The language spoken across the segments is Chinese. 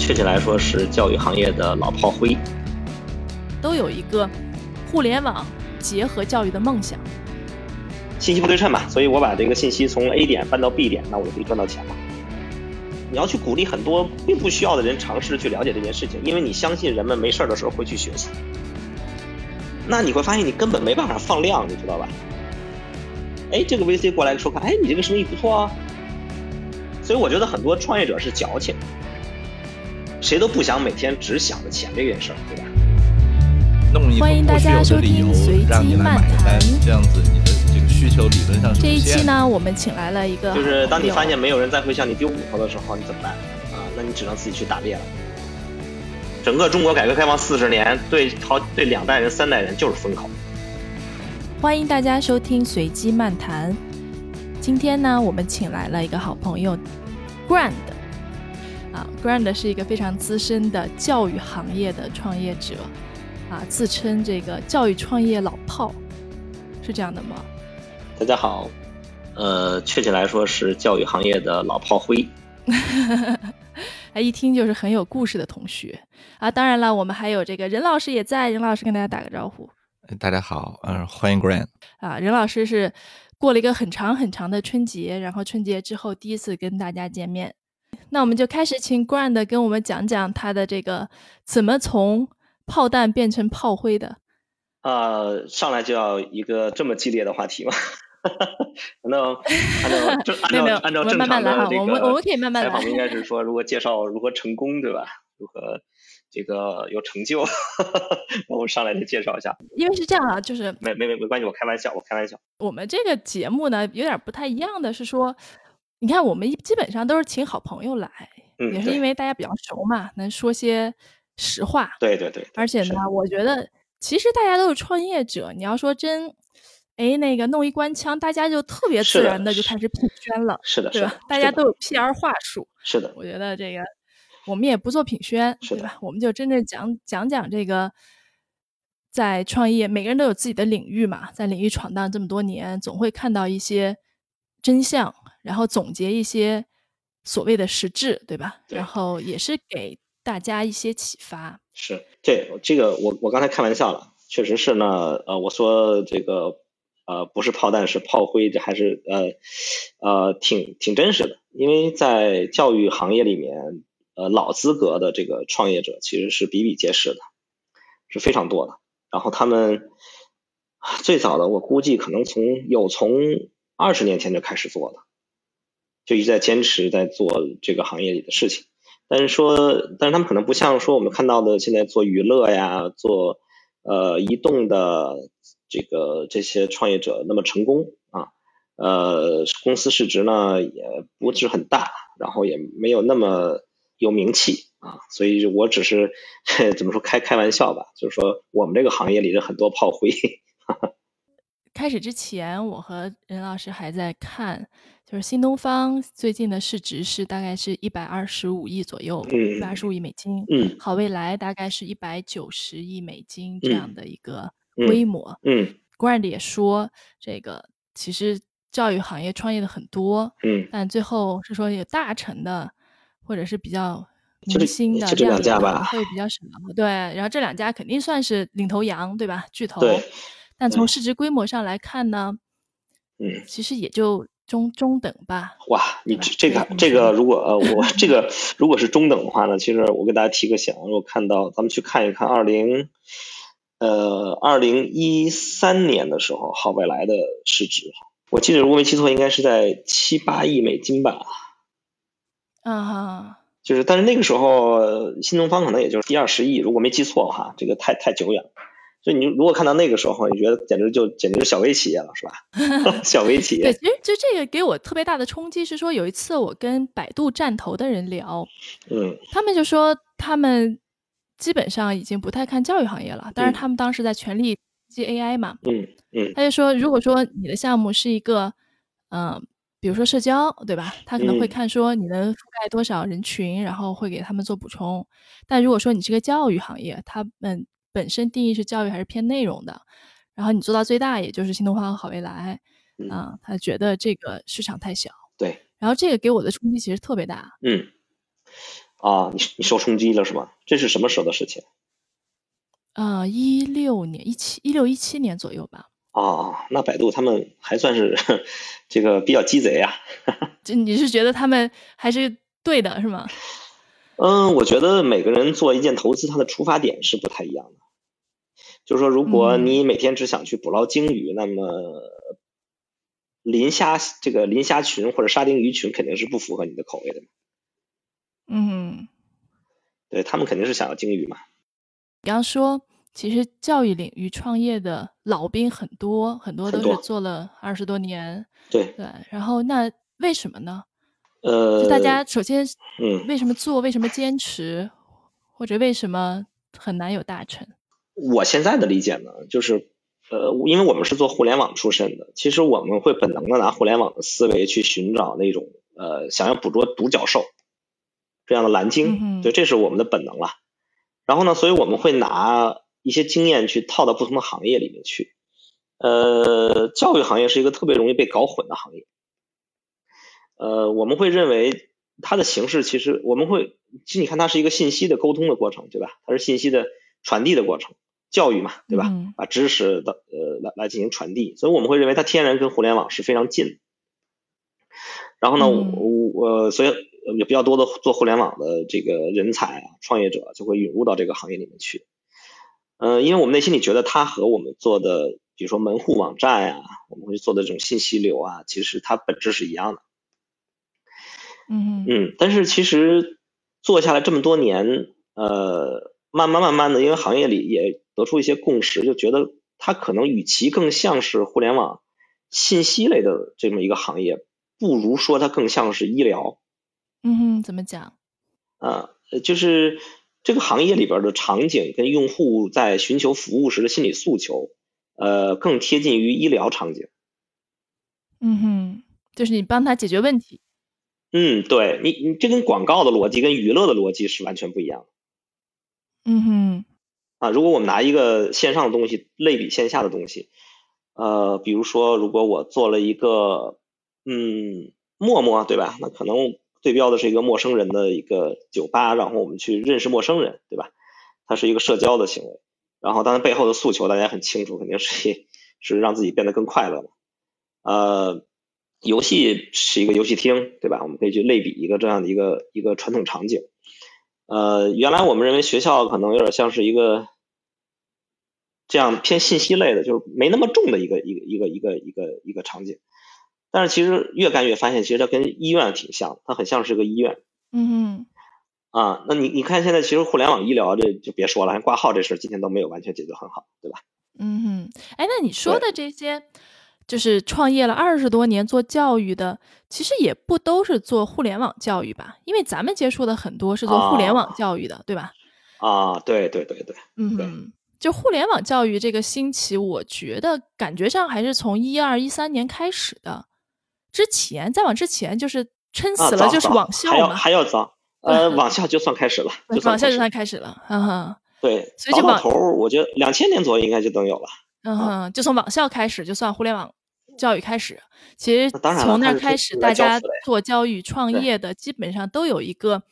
确切来说是教育行业的老炮灰，都有一个互联网结合教育的梦想。信息不对称嘛，所以我把这个信息从 A 点搬到 B 点，那我就可以赚到钱了。你要去鼓励很多并不需要的人尝试去了解这件事情，因为你相信人们没事的时候会去学习。那你会发现你根本没办法放量，你知道吧？哎，这个 VC 过来说看，哎，你这个生意不错啊。所以我觉得很多创业者是矫情，谁都不想每天只想着钱这件事儿，对吧？弄一欢迎大家收听随机漫谈，这样子你的这个需求理论上是这一期呢，我们请来了一个，就是当你发现没有人再会向你丢骨头的时候，你怎么办啊？那你只能自己去打猎了。整个中国改革开放四十年，对好对两代人、三代人就是风口。欢迎大家收听随机漫谈。今天呢，我们请来了一个好朋友，Grand。啊，Grand 是一个非常资深的教育行业的创业者，啊，自称这个教育创业老炮，是这样的吗？大家好，呃，确切来说是教育行业的老炮灰。哎，一听就是很有故事的同学啊！当然了，我们还有这个任老师也在，任老师跟大家打个招呼。大家好，嗯，欢迎 Grand。啊，任老师是。过了一个很长很长的春节，然后春节之后第一次跟大家见面，那我们就开始请 Grand 跟我们讲讲他的这个怎么从炮弹变成炮灰的。呃，上来就要一个这么激烈的话题吗？那按照 按照按照正常的这个，我们我们可以慢慢来。我们应该是说，如果介绍如何成功，对吧？如何？这个有成就，那我上来就介绍一下。因为是这样啊，就是没没没没关系，我开玩笑，我开玩笑。我们这个节目呢，有点不太一样的是说，你看我们基本上都是请好朋友来，也是因为大家比较熟嘛，能说些实话。对对对。而且呢，我觉得其实大家都是创业者，你要说真，哎，那个弄一官腔，大家就特别自然的就开始品宣了，是的，对吧？大家都有 PR 话术。是的。我觉得这个。我们也不做品宣，对吧？我们就真正讲讲讲这个，在创业，每个人都有自己的领域嘛，在领域闯荡这么多年，总会看到一些真相，然后总结一些所谓的实质，对吧？然后也是给大家一些启发。是，对这个我我刚才开玩笑了，确实是呢。呃，我说这个呃不是炮弹是炮灰，这还是呃呃挺挺真实的，因为在教育行业里面。呃，老资格的这个创业者其实是比比皆是的，是非常多的。然后他们最早的，我估计可能从有从二十年前就开始做的，就一直在坚持在做这个行业里的事情。但是说，但是他们可能不像说我们看到的现在做娱乐呀、做呃移动的这个这些创业者那么成功啊。呃，公司市值呢也不是很大，然后也没有那么。有名气啊，所以我只是 怎么说开开玩笑吧，就是说我们这个行业里的很多炮灰。开始之前，我和任老师还在看，就是新东方最近的市值是大概是一百二十五亿左右，一百二十五亿美金。嗯，好未来大概是一百九十亿美金这样的一个规模。嗯，Grand 也说，这个其实教育行业创业的很多，嗯，但最后是说有大成的。或者是比较明星的这两家吧，会比较少。对，然后这两家肯定算是领头羊，对吧？巨头。对。但从市值规模上来看呢，嗯，其实也就中中等吧。哇，你这个这个，如果呃我这个如果是中等的话呢，其实我给大家提个醒，我看到咱们去看一看二零呃二零一三年的时候，好未来的市值，我记得如果没记错，应该是在七八亿美金吧。啊哈，就是，但是那个时候新东方可能也就是一二十亿，如果没记错哈，这个太太久远了。所以你如果看到那个时候，你觉得简直就简直是小微企业了，是吧？小微企业。对，其实就这个给我特别大的冲击是说，有一次我跟百度站投的人聊，嗯，他们就说他们基本上已经不太看教育行业了，但是他们当时在全力接 AI 嘛，嗯嗯，他就说，如果说你的项目是一个，嗯。比如说社交，对吧？他可能会看说你能覆盖多少人群，然后会给他们做补充。但如果说你是个教育行业，他们本身定义是教育还是偏内容的，然后你做到最大也就是新东方和好未来啊，他觉得这个市场太小。对。然后这个给我的冲击其实特别大。嗯，啊，你你受冲击了是吗？这是什么时候的事情？呃，一六年一七一六一七年左右吧。啊，那百度他们还算是这个比较鸡贼啊。就你是觉得他们还是对的，是吗？嗯，我觉得每个人做一件投资，他的出发点是不太一样的。就是说，如果你每天只想去捕捞鲸鱼，那么磷虾这个磷虾群或者沙丁鱼群肯定是不符合你的口味的。嗯，对他们肯定是想要鲸鱼嘛。比方说，其实教育领域创业的老兵很多，很多都是做了二十多年。对对，然后那为什么呢？呃，就大家首先，嗯，为什么做？为什么坚持？或者为什么很难有大成？我现在的理解呢，就是呃，因为我们是做互联网出身的，其实我们会本能的拿互联网的思维去寻找那种呃，想要捕捉独角兽这样的蓝鲸，对，这是我们的本能了。然后呢，所以我们会拿一些经验去套到不同的行业里面去。呃，教育行业是一个特别容易被搞混的行业。呃，我们会认为它的形式其实我们会，其实你看它是一个信息的沟通的过程，对吧？它是信息的传递的过程，教育嘛，对吧？把知识的呃来来进行传递，所以我们会认为它天然跟互联网是非常近。然后呢，我我所以有比较多的做互联网的这个人才啊，创业者就会涌入到这个行业里面去。嗯，因为我们内心里觉得它和我们做的，比如说门户网站呀，我们会做的这种信息流啊，其实它本质是一样的。嗯嗯，但是其实做下来这么多年，呃，慢慢慢慢的，因为行业里也得出一些共识，就觉得它可能与其更像是互联网信息类的这么一个行业，不如说它更像是医疗。嗯哼，怎么讲？啊，就是这个行业里边的场景跟用户在寻求服务时的心理诉求，呃，更贴近于医疗场景。嗯哼，就是你帮他解决问题。嗯，对你，你这跟广告的逻辑跟娱乐的逻辑是完全不一样的。嗯哼，啊，如果我们拿一个线上的东西类比线下的东西，呃，比如说，如果我做了一个，嗯，陌陌，对吧？那可能对标的是一个陌生人的一个酒吧，然后我们去认识陌生人，对吧？它是一个社交的行为，然后当然背后的诉求大家很清楚，肯定是是让自己变得更快乐嘛，呃。游戏是一个游戏厅，对吧？我们可以去类比一个这样的一个一个传统场景。呃，原来我们认为学校可能有点像是一个这样偏信息类的，就是没那么重的一个一个一个一个一个一个场景。但是其实越干越发现，其实它跟医院挺像，它很像是个医院。嗯哼。啊，那你你看现在其实互联网医疗这就别说了，挂号这事今天都没有完全解决很好，对吧？嗯哼。哎，那你说的这些。就是创业了二十多年做教育的，其实也不都是做互联网教育吧？因为咱们接触的很多是做互联网教育的，对吧？啊，对对对对，嗯，就互联网教育这个兴起，我觉得感觉上还是从一二一三年开始的。之前再往之前，就是撑死了就是网校嘛，还要早，呃，网校就算开始了，网校就算开始了，哈哈。对，所以就头，我觉得两千年左右应该就能有了。嗯哼，就从网校开始，就算互联网。教育开始，其实从那开始，大家做教育创业的基本上都有一个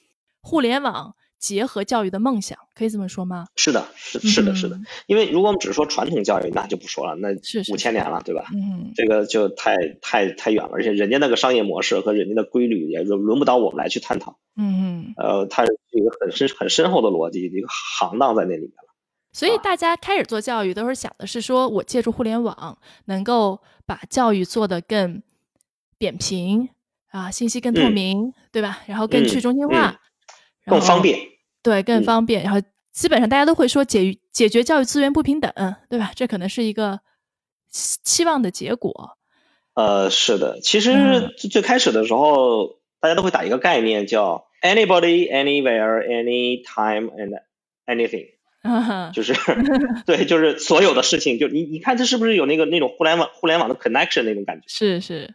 互联网结合教育的梦想，可以这么说吗？是的，是是的，是的。因为如果我们只是说传统教育，那就不说了，那五千年了，对吧？嗯，这个就太太太远了，而且人家那个商业模式和人家的规律也轮轮不到我们来去探讨。嗯嗯，呃，它是一个很深很深厚的逻辑，一个行当在那里面了。所以大家开始做教育，都是想的是说我借助互联网能够把教育做得更扁平啊，信息更透明，对吧？然后更去中心化，更方便，对，更方便。然后基本上大家都会说解解决教育资源不平等，对吧？这可能是一个期望的结果。呃，是的，其实最开始的时候，大家都会打一个概念叫 anybody, anywhere, anytime and anything。就是 对，就是所有的事情，就你你看这是不是有那个那种互联网互联网的 connection 那种感觉？是是，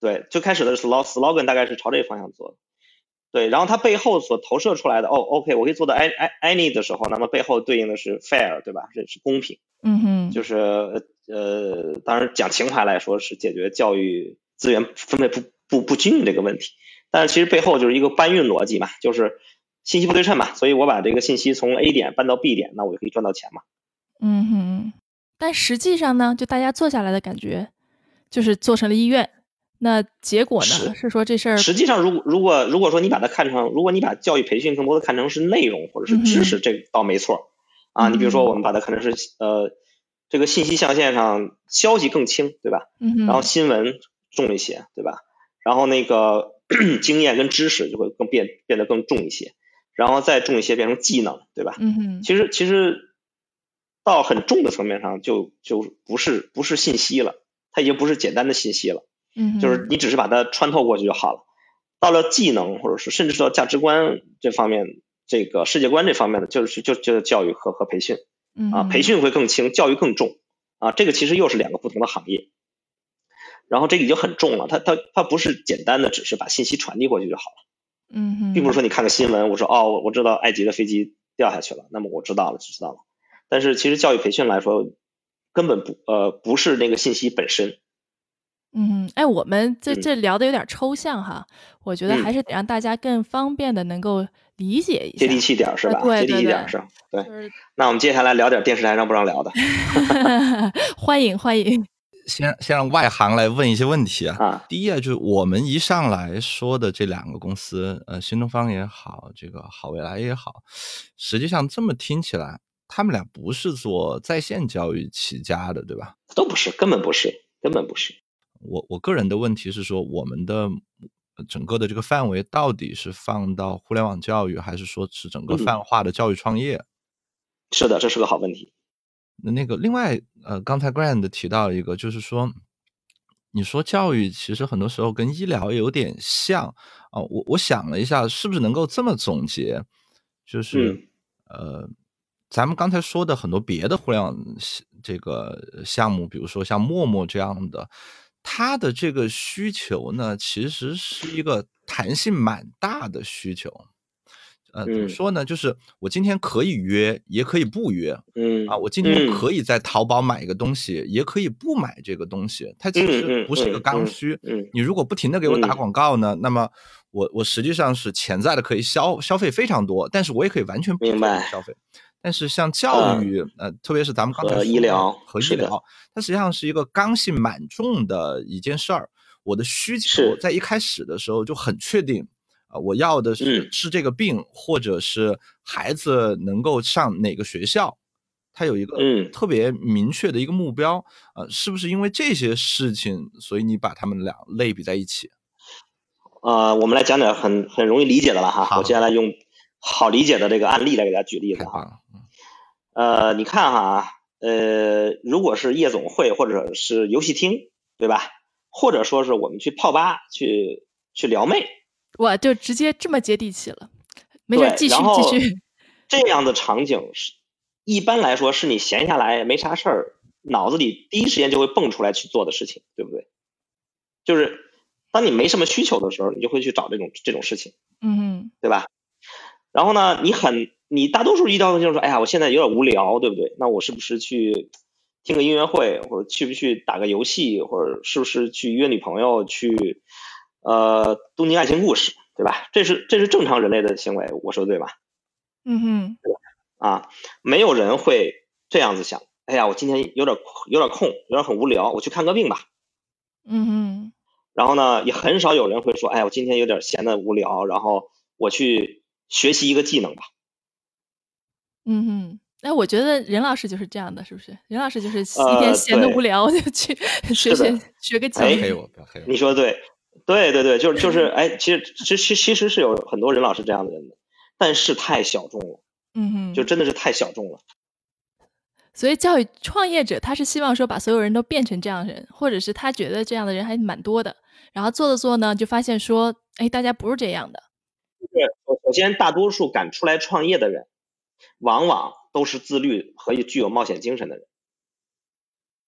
对，最开始的 slog slogan 大概是朝这个方向做的，对，然后它背后所投射出来的，哦，OK，我可以做到 any any 的时候，那么背后对应的是 fair，对吧？这是公平，嗯哼，就是呃，当然讲情怀来说是解决教育资源分配不不不均匀这个问题，但是其实背后就是一个搬运逻辑嘛，就是。信息不对称嘛，所以我把这个信息从 A 点搬到 B 点，那我就可以赚到钱嘛。嗯哼，但实际上呢，就大家做下来的感觉，就是做成了医院。那结果呢？是说这事儿实际上，如果如果如果说你把它看成，如果你把教育培训更多的看成是内容或者是知识，这倒没错啊。你比如说，我们把它看成是呃，这个信息象限上消息更轻，对吧？嗯然后新闻重一些，对吧？然后那个 经验跟知识就会更变变得更重一些，然后再重一些变成技能，对吧？嗯哼。其实其实到很重的层面上，就就不是不是信息了，它已经不是简单的信息了。嗯，就是你只是把它穿透过去就好了。到了技能或者是甚至到价值观这方面，这个世界观这方面的，就是就就是教育和和培训啊，培训会更轻，教育更重啊。这个其实又是两个不同的行业。然后这个已经很重了，它它它不是简单的只是把信息传递过去就好了。嗯并不是说你看个新闻，我说哦，我知道埃及的飞机掉下去了，那么我知道了就知道了。但是其实教育培训来说，根本不呃不是那个信息本身。嗯，哎，我们这这聊的有点抽象哈，我觉得还是得让大家更方便的能够理解一下，接地气点是吧？对接地气点是。对。那我们接下来聊点电视台上不让聊的。欢 迎欢迎。先先让外行来问一些问题啊。啊。第一啊，就是我们一上来说的这两个公司，呃，新东方也好，这个好未来也好，实际上这么听起来，他们俩不是做在线教育起家的，对吧？都不是，根本不是，根本不是。我我个人的问题是说，我们的整个的这个范围到底是放到互联网教育，还是说是整个泛化的教育创业？是的，这是个好问题。那那个另外，呃，刚才 Grand 提到一个，就是说，你说教育其实很多时候跟医疗有点像啊。我我想了一下，是不是能够这么总结？就是呃，咱们刚才说的很多别的互联网这个项目，比如说像陌陌这样的。它的这个需求呢，其实是一个弹性蛮大的需求。呃，怎么说呢？就是我今天可以约，也可以不约。嗯啊，我今天可以在淘宝买一个东西，也可以不买这个东西。它其实不是一个刚需。嗯，你如果不停的给我打广告呢，那么我我实际上是潜在的可以消消费非常多，但是我也可以完全不消费。但是像教育，呃，特别是咱们刚才说医疗和医疗，它实际上是一个刚性蛮重的一件事儿。我的需求在一开始的时候就很确定，啊，我要的是治这个病，或者是孩子能够上哪个学校，他有一个特别明确的一个目标。呃，是不是因为这些事情，所以你把他们俩类比在一起？呃，我们来讲点很很容易理解的了哈。我接下来用好理解的这个案例来给大家举例子哈。呃，你看哈，呃，如果是夜总会或者是游戏厅，对吧？或者说是我们去泡吧去去撩妹，哇，就直接这么接地气了。没事，继续继续。这样的场景是一般来说是你闲下来没啥事儿，脑子里第一时间就会蹦出来去做的事情，对不对？就是当你没什么需求的时候，你就会去找这种这种事情，嗯，对吧？然后呢，你很。你大多数遇到的就是说，哎呀，我现在有点无聊，对不对？那我是不是去听个音乐会，或者去不去打个游戏，或者是不是去约女朋友去呃东京爱情故事，对吧？这是这是正常人类的行为，我说对吧？嗯哼，对吧？啊，没有人会这样子想，哎呀，我今天有点有点空，有点很无聊，我去看个病吧。嗯哼。然后呢，也很少有人会说，哎呀，我今天有点闲的无聊，然后我去学习一个技能吧。嗯哼，哎，我觉得任老师就是这样的，是不是？任老师就是一天闲的无聊就去 学学学个技能。黑我，不要黑我。你说对，对对对，就是就是，哎，其实其实其实是有很多任老师这样的人的，但是太小众了。嗯哼，就真的是太小众了。所以教育创业者他是希望说把所有人都变成这样的人，或者是他觉得这样的人还蛮多的，然后做着做呢，就发现说，哎，大家不是这样的。对，首先大多数敢出来创业的人。往往都是自律和具有冒险精神的人。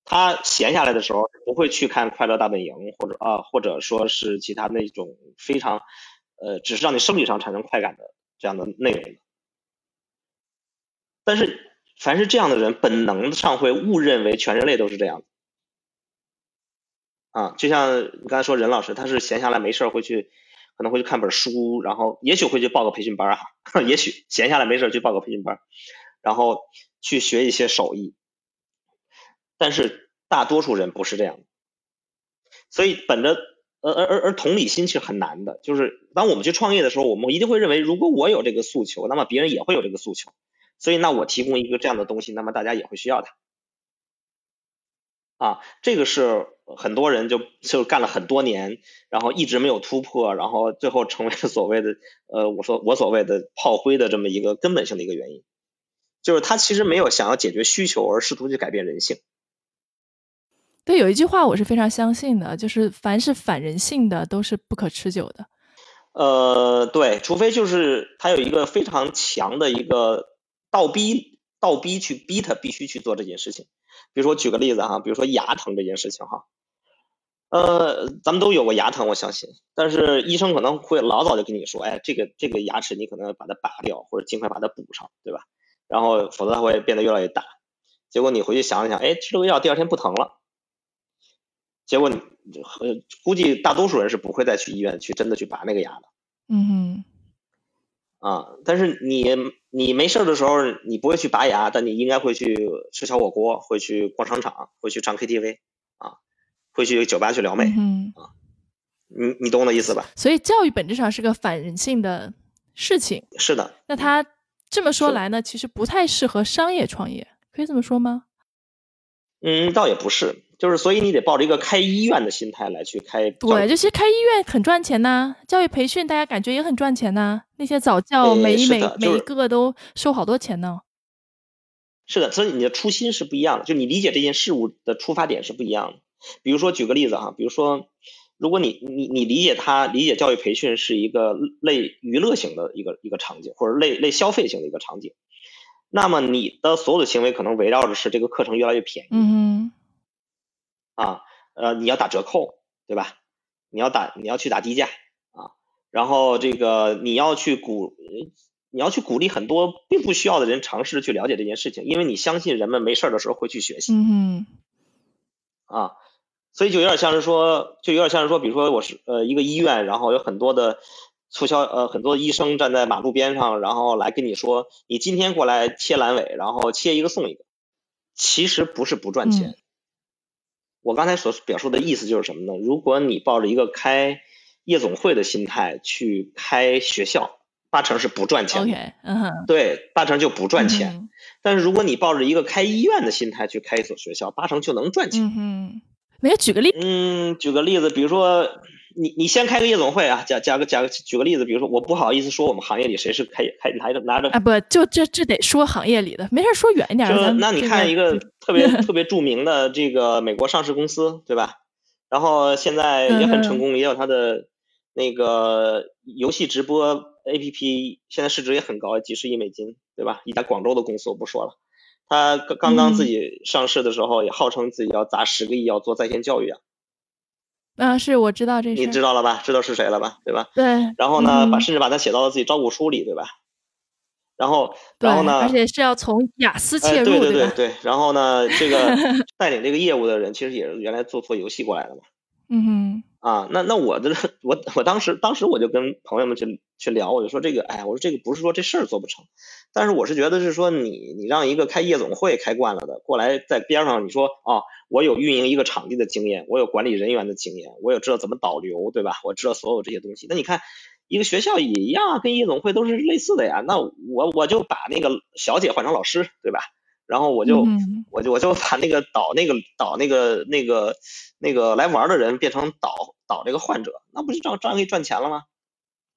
他闲下来的时候不会去看《快乐大本营》或者啊，或者说是其他那种非常呃，只是让你生理上产生快感的这样的内容。但是，凡是这样的人，本能上会误认为全人类都是这样的。啊，就像你刚才说任老师，他是闲下来没事会去。可能会去看本书，然后也许会去报个培训班啊，也许闲下来没事去报个培训班，然后去学一些手艺。但是大多数人不是这样的，所以本着呃而而而同理心其实很难的，就是当我们去创业的时候，我们一定会认为，如果我有这个诉求，那么别人也会有这个诉求，所以那我提供一个这样的东西，那么大家也会需要它。啊，这个是很多人就就干了很多年，然后一直没有突破，然后最后成为了所谓的呃，我说我所谓的炮灰的这么一个根本性的一个原因，就是他其实没有想要解决需求，而试图去改变人性。对，有一句话我是非常相信的，就是凡是反人性的都是不可持久的。呃，对，除非就是他有一个非常强的一个倒逼倒逼去逼他必须去做这件事情。比如说举个例子哈，比如说牙疼这件事情哈，呃，咱们都有过牙疼，我相信，但是医生可能会老早就跟你说，哎，这个这个牙齿你可能要把它拔掉，或者尽快把它补上，对吧？然后否则它会变得越来越大。结果你回去想一想，哎，吃了个药，第二天不疼了。结果你估计大多数人是不会再去医院去真的去拔那个牙的。嗯哼。啊，但是你你没事的时候，你不会去拔牙，但你应该会去吃小火锅，会去逛商场，会去唱 KTV，啊，会去酒吧去撩妹，啊，你你懂我的意思吧？所以教育本质上是个反人性的事情。是的。那他这么说来呢，其实不太适合商业创业，可以这么说吗？嗯，倒也不是。就是所以你得抱着一个开医院的心态来去开。对，就是开医院很赚钱呐，教育培训大家感觉也很赚钱呐。那些早教每一每每一个都收好多钱呢。是的，所以你的初心是不一样的，就你理解这件事物的出发点是不一样的。比如说举个例子哈，比如说如果你你你理解它理解教育培训是一个类娱乐型的一个一个场景，或者类类消费型的一个场景，那么你的所有的行为可能围绕着是这个课程越来越便宜。嗯。啊，呃，你要打折扣，对吧？你要打，你要去打低价啊。然后这个你要去鼓，你要去鼓励很多并不需要的人尝试去了解这件事情，因为你相信人们没事的时候会去学习。嗯啊，所以就有点像是说，就有点像是说，比如说我是呃一个医院，然后有很多的促销，呃很多医生站在马路边上，然后来跟你说，你今天过来切阑尾，然后切一个送一个，其实不是不赚钱。我刚才所表述的意思就是什么呢？如果你抱着一个开夜总会的心态去开学校，八成是不赚钱的。嗯哼，对，八成就不赚钱。但是如果你抱着一个开医院的心态去开一所学校，八成就能赚钱。嗯哼，没有举个例。嗯，举个例子，比如说。你你先开个夜总会啊，讲讲个讲个举个例子，比如说我不好意思说我们行业里谁是开开拿着拿着啊不就这这得说行业里的，没事说远一点。就那你看一个特别 特别著名的这个美国上市公司，对吧？然后现在也很成功，也有它的那个游戏直播 APP，现在市值也很高，几十亿美金，对吧？一家广州的公司我不说了，他刚刚自己上市的时候也号称自己要砸十个亿要做在线教育啊。啊，是我知道这，你知道了吧？知道是谁了吧？对吧？对。然后呢，把甚至把它写到了自己招股书里，对吧？然后，然后呢？而且是要从雅思切入，对对对对。然后呢，这个 带领这个业务的人，其实也是原来做做游戏过来的嘛。嗯。啊，那那我的 我我当时当时我就跟朋友们去去聊，我就说这个，哎，我说这个不是说这事儿做不成，但是我是觉得是说你你让一个开夜总会开惯了的过来在边上，你说啊，我有运营一个场地的经验，我有管理人员的经验，我有知道怎么导流，对吧？我知道所有这些东西。那你看一个学校也一样，跟夜总会都是类似的呀。那我我就把那个小姐换成老师，对吧？然后我就我就我就把那个导那个导那个那个那个来玩的人变成导导这个患者，那不是这样这样可以赚钱了吗？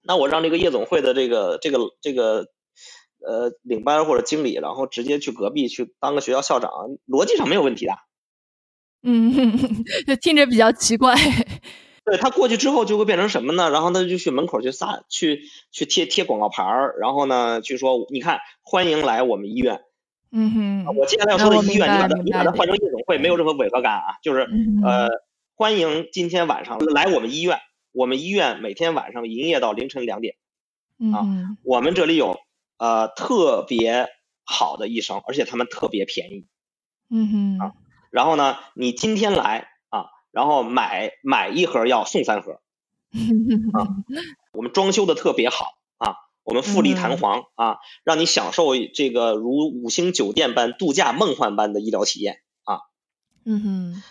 那我让这个夜总会的这个这个这个呃领班或者经理，然后直接去隔壁去当个学校校长，逻辑上没有问题的。嗯，就听着比较奇怪。对他过去之后就会变成什么呢？然后他就去门口去撒去去贴贴广告牌儿，然后呢去说你看欢迎来我们医院。嗯哼，我接下来要说的医院，你把它你把它换成夜总会，没有任何违和感啊。就是呃，欢迎今天晚上来我们医院，我们医院每天晚上营业到凌晨两点。啊，我们这里有呃特别好的医生，而且他们特别便宜。嗯哼，啊，然后呢，你今天来啊，然后买买一盒药送三盒。啊，我们装修的特别好啊，我们富丽堂皇啊，让你享受这个如五星酒店般度假梦幻般的医疗体验啊。嗯哼。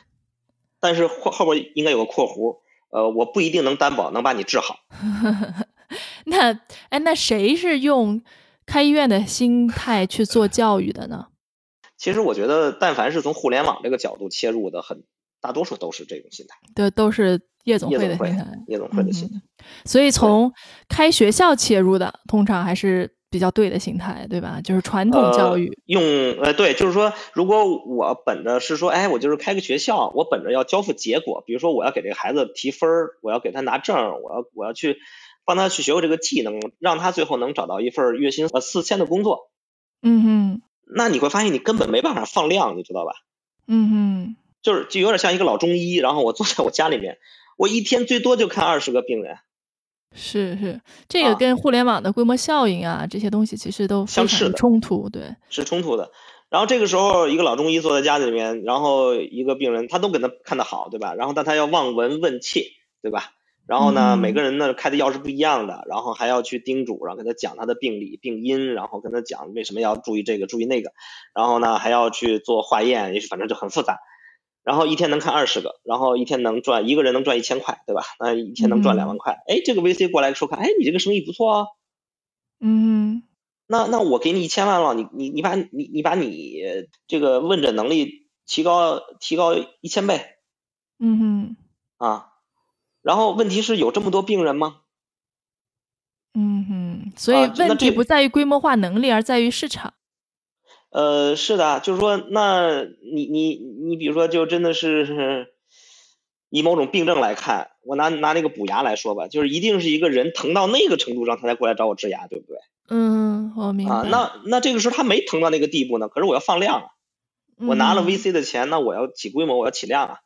但是后后边应该有个括弧，呃，我不一定能担保能把你治好。那哎，那谁是用开医院的心态去做教育的呢？其实我觉得，但凡是从互联网这个角度切入的，很大多数都是这种心态。对，都是夜总会的心态。夜总会的心态。所以从开学校切入的，通常还是比较对的心态，对吧？就是传统教育。用呃，对，就是说，如果我本着是说，哎，我就是开个学校，我本着要交付结果，比如说我要给这个孩子提分儿，我要给他拿证，我要我要去帮他去学会这个技能，让他最后能找到一份月薪呃四千的工作。嗯哼。那你会发现你根本没办法放量，你知道吧？嗯哼，就是就有点像一个老中医，然后我坐在我家里面，我一天最多就看二十个病人。是是，这个跟互联网的规模效应啊，这些东西其实都相似冲突，对，是冲突的。然后这个时候，一个老中医坐在家里面，然后一个病人他都给他看得好，对吧？然后但他要望闻问切，对吧？然后呢，每个人呢开的药是不一样的，然后还要去叮嘱，然后跟他讲他的病理病因，然后跟他讲为什么要注意这个注意那个，然后呢还要去做化验，也许反正就很复杂。然后一天能看二十个，然后一天能赚一个人能赚一千块，对吧？那一天能赚两万块。哎，这个 VC 过来说看，哎，你这个生意不错啊。嗯。那那我给你一千万了，你你你把你你把你这个问诊能力提高提高一千倍。嗯哼。啊。然后问题是有这么多病人吗？嗯哼，所以问题不在于规模化能力，而在于市场。呃，是的，就是说，那你你你，比如说，就真的是以某种病症来看，我拿拿那个补牙来说吧，就是一定是一个人疼到那个程度上，他才过来找我治牙，对不对？嗯，我明白。啊，那那这个时候他没疼到那个地步呢，可是我要放量啊，我拿了 VC 的钱，那我要起规模，我要起量啊，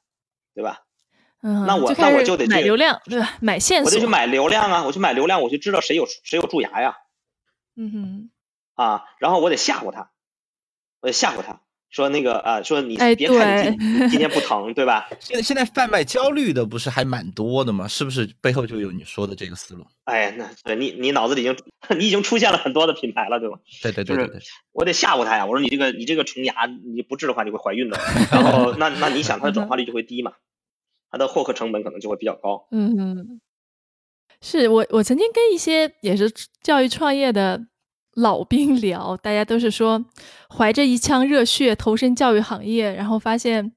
对吧？嗯，那我那我就得买流量，对吧？买线索，我得去买流量啊！我去买流量，我就知道谁有谁有蛀牙呀。嗯哼。啊，然后我得吓唬他，我得吓唬他，说那个啊，说你别看今今天不疼，对吧？现在现在贩卖焦虑的不是还蛮多的吗？是不是背后就有你说的这个思路？哎，那对你你脑子里已经 你已经出现了很多的品牌了，对吧？对对对对对。我得吓唬他呀！我说你这个你这个虫牙你不治的话你会怀孕的，然后那那你想它的转化率就会低嘛？它的获客成本可能就会比较高。嗯嗯，是我我曾经跟一些也是教育创业的老兵聊，大家都是说怀着一腔热血投身教育行业，然后发现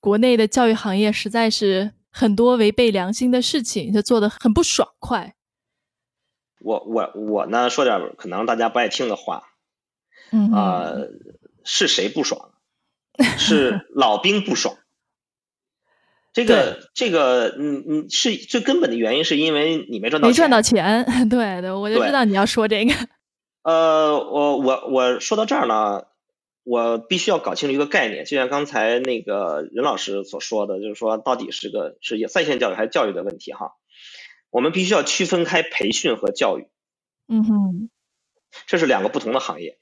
国内的教育行业实在是很多违背良心的事情，就做的很不爽快。我我我呢说点可能大家不爱听的话，嗯啊，是谁不爽？是老兵不爽。这个这个，嗯嗯，是最根本的原因，是因为你没赚到没赚到钱。对对，我就知道你要说这个。呃，我我我说到这儿呢，我必须要搞清楚一个概念，就像刚才那个任老师所说的，就是说到底是个是在线教育还是教育的问题哈。我们必须要区分开培训和教育。嗯哼，这是两个不同的行业。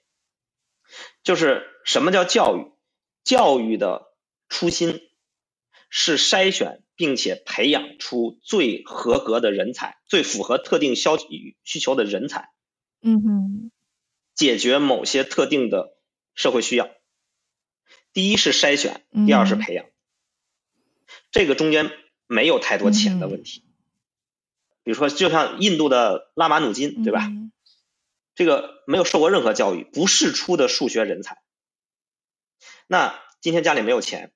就是什么叫教育？教育的初心。是筛选并且培养出最合格的人才，最符合特定消需求的人才。嗯哼，解决某些特定的社会需要。第一是筛选，第二是培养。这个中间没有太多钱的问题。比如说，就像印度的拉马努金，对吧？这个没有受过任何教育，不世出的数学人才。那今天家里没有钱。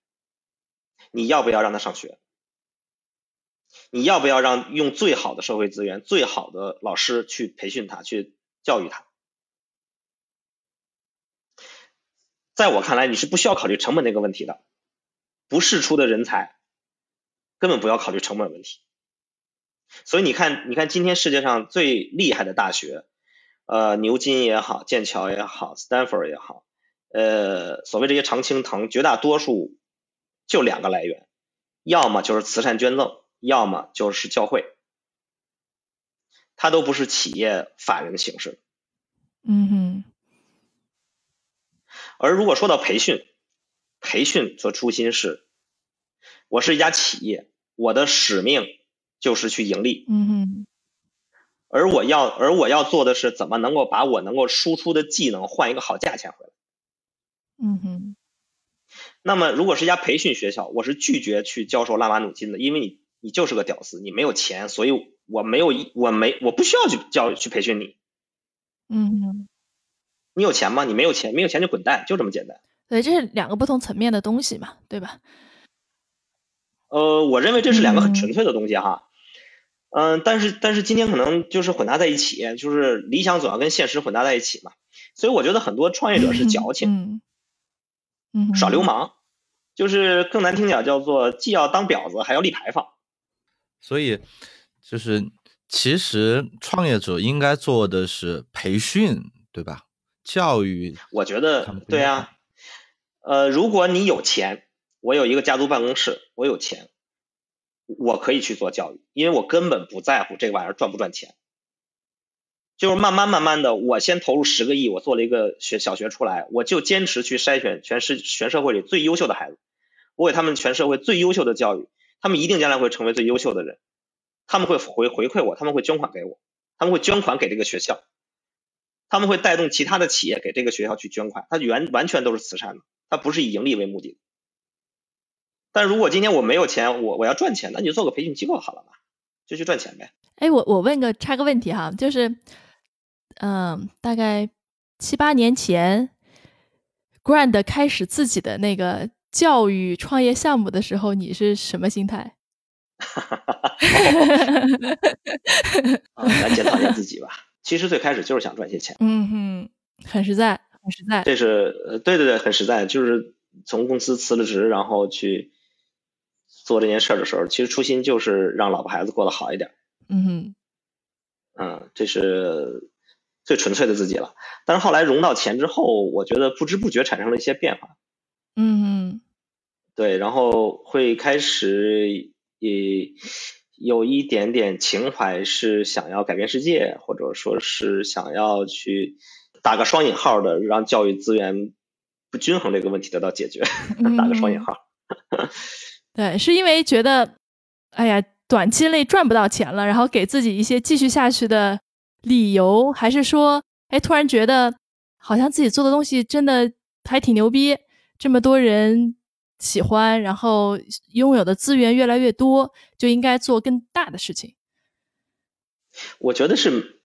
你要不要让他上学？你要不要让用最好的社会资源、最好的老师去培训他、去教育他？在我看来，你是不需要考虑成本那个问题的。不世出的人才，根本不要考虑成本问题。所以你看，你看今天世界上最厉害的大学，呃，牛津也好，剑桥也好，Stanford 也好，呃，所谓这些常青藤，绝大多数。就两个来源，要么就是慈善捐赠，要么就是教会，它都不是企业法人形式。嗯哼。而如果说到培训，培训的初心是，我是一家企业，我的使命就是去盈利。嗯哼。而我要而我要做的是怎么能够把我能够输出的技能换一个好价钱回来。嗯哼。那么如果是一家培训学校，我是拒绝去教授拉马努金的，因为你你就是个屌丝，你没有钱，所以我没有我没我不需要去教去培训你。嗯哼。你有钱吗？你没有钱，没有钱就滚蛋，就这么简单。对，这是两个不同层面的东西嘛，对吧？呃，我认为这是两个很纯粹的东西哈。嗯，但是但是今天可能就是混搭在一起，就是理想总要跟现实混搭在一起嘛。所以我觉得很多创业者是矫情，嗯，耍流氓，就是更难听点叫做既要当婊子还要立牌坊。所以就是其实创业者应该做的是培训，对吧？教育，我觉得对啊。呃，如果你有钱，我有一个家族办公室，我有钱。我可以去做教育，因为我根本不在乎这玩意儿赚不赚钱。就是慢慢慢慢的，我先投入十个亿，我做了一个学小学出来，我就坚持去筛选全世全社会里最优秀的孩子，我给他们全社会最优秀的教育，他们一定将来会成为最优秀的人，他们会回回馈我，他们会捐款给我，他们会捐款给这个学校，他们会带动其他的企业给这个学校去捐款，它完完全都是慈善的，它不是以盈利为目的。但如果今天我没有钱，我我要赚钱，那你就做个培训机构好了嘛，就去赚钱呗。哎，我我问个插个问题哈，就是，嗯，大概七八年前，Grand 开始自己的那个教育创业项目的时候，你是什么心态？哈哈哈哈哈！来检讨一下自己吧。其实最开始就是想赚些钱。嗯哼，很实在，很实在。这是呃，对对对，很实在，就是从公司辞了职，然后去。做这件事的时候，其实初心就是让老婆孩子过得好一点。嗯哼，嗯，这是最纯粹的自己了。但是后来融到钱之后，我觉得不知不觉产生了一些变化。嗯哼，对，然后会开始也有一点点情怀，是想要改变世界，或者说是想要去打个双引号的，让教育资源不均衡这个问题得到解决。打个双引号。对，是因为觉得，哎呀，短期内赚不到钱了，然后给自己一些继续下去的理由，还是说，哎，突然觉得好像自己做的东西真的还挺牛逼，这么多人喜欢，然后拥有的资源越来越多，就应该做更大的事情。我觉得是，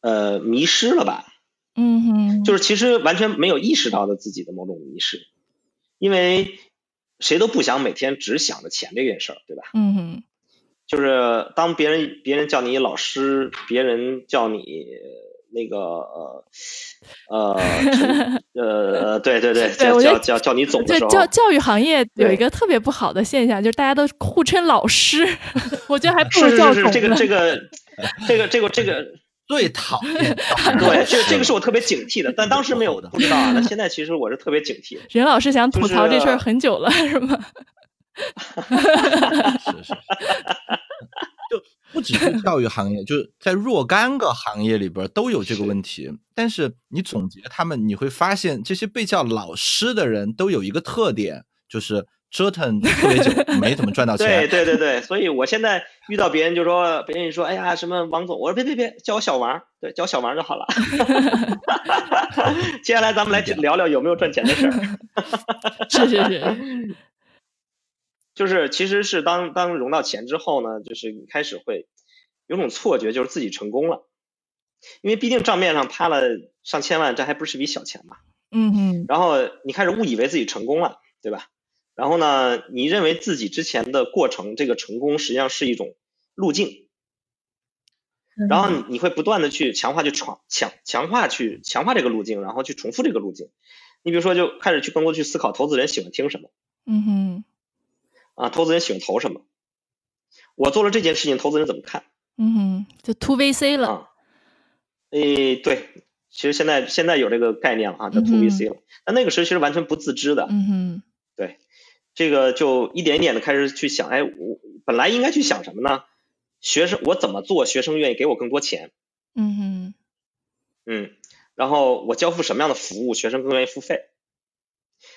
呃，迷失了吧？嗯哼，就是其实完全没有意识到的自己的某种迷失，因为。谁都不想每天只想着钱这件事儿，对吧？嗯哼。就是当别人别人叫你老师，别人叫你那个呃呃 呃对对对，叫叫叫叫你总的时候，教教育行业有一个特别不好的现象，就是大家都互称老师，我觉得还不如叫总这个这个这个这个这个。最讨厌，对，这这个是我特别警惕的，但当时没有的不知道啊。那现在其实我是特别警惕。任老师想吐槽这事儿很久了，是吗？是是，就不只是教育行业，就是在若干个行业里边都有这个问题。但是你总结他们，你会发现这些被叫老师的人都有一个特点，就是。折腾 特别久，没怎么赚到钱。对 对对对，所以我现在遇到别人就说，别人说，哎呀，什么王总，我说别别别，叫我小王，对，叫小王就好了。接下来咱们来聊聊有没有赚钱的事儿。是是是，就是其实是当当融到钱之后呢，就是你开始会有种错觉，就是自己成功了，因为毕竟账面上趴了上千万，这还不是笔小钱嘛。嗯嗯。然后你开始误以为自己成功了，对吧？然后呢？你认为自己之前的过程，这个成功实际上是一种路径，然后你你会不断的去强化、去闯、强强化、去强化这个路径，然后去重复这个路径。你比如说，就开始去更多去思考投资人喜欢听什么，嗯哼，啊，投资人喜欢投什么？我做了这件事情，投资人怎么看？嗯哼，就 to VC 了。诶，对，其实现在现在有这个概念了啊，叫 to VC 了。那那个时候其实完全不自知的。嗯哼，对。这个就一点一点的开始去想，哎，我本来应该去想什么呢？学生我怎么做，学生愿意给我更多钱？嗯哼，嗯，然后我交付什么样的服务，学生更愿意付费？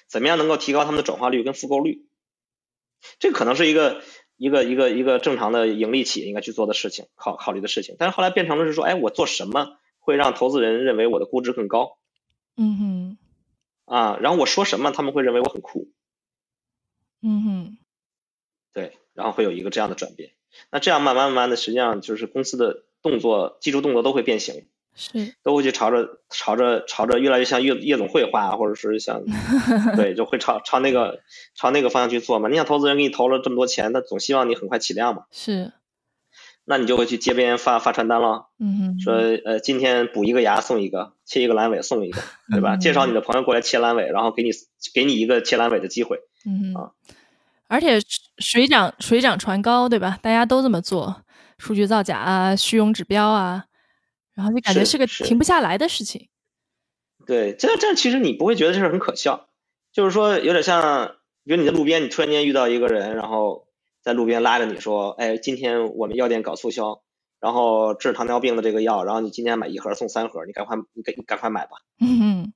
怎么样能够提高他们的转化率跟复购率？这可能是一个一个一个一个正常的盈利企业应该去做的事情，考考虑的事情。但是后来变成了是说，哎，我做什么会让投资人认为我的估值更高？嗯哼，啊，然后我说什么他们会认为我很酷？嗯哼，对，然后会有一个这样的转变。那这样慢慢慢慢的，实际上就是公司的动作、技术动作都会变形。是，都会去朝着朝着朝着越来越像夜夜总会化，或者是像 对，就会朝朝那个朝那个方向去做嘛。你想投资人给你投了这么多钱，他总希望你很快起量嘛。是，那你就会去街边发发传单了，嗯哼，说呃今天补一个牙送一个，切一个阑尾送一个，对吧？介绍你的朋友过来切阑尾，然后给你给你一个切阑尾的机会，嗯啊。而且水涨水涨船高，对吧？大家都这么做，数据造假啊，虚荣指标啊。然后就感觉是个停不下来的事情。对，这这其实你不会觉得这事很可笑，就是说有点像，比如你在路边，你突然间遇到一个人，然后在路边拉着你说：“哎，今天我们药店搞促销，然后治糖尿病的这个药，然后你今天买一盒送三盒，你赶快你赶赶快买吧。”嗯。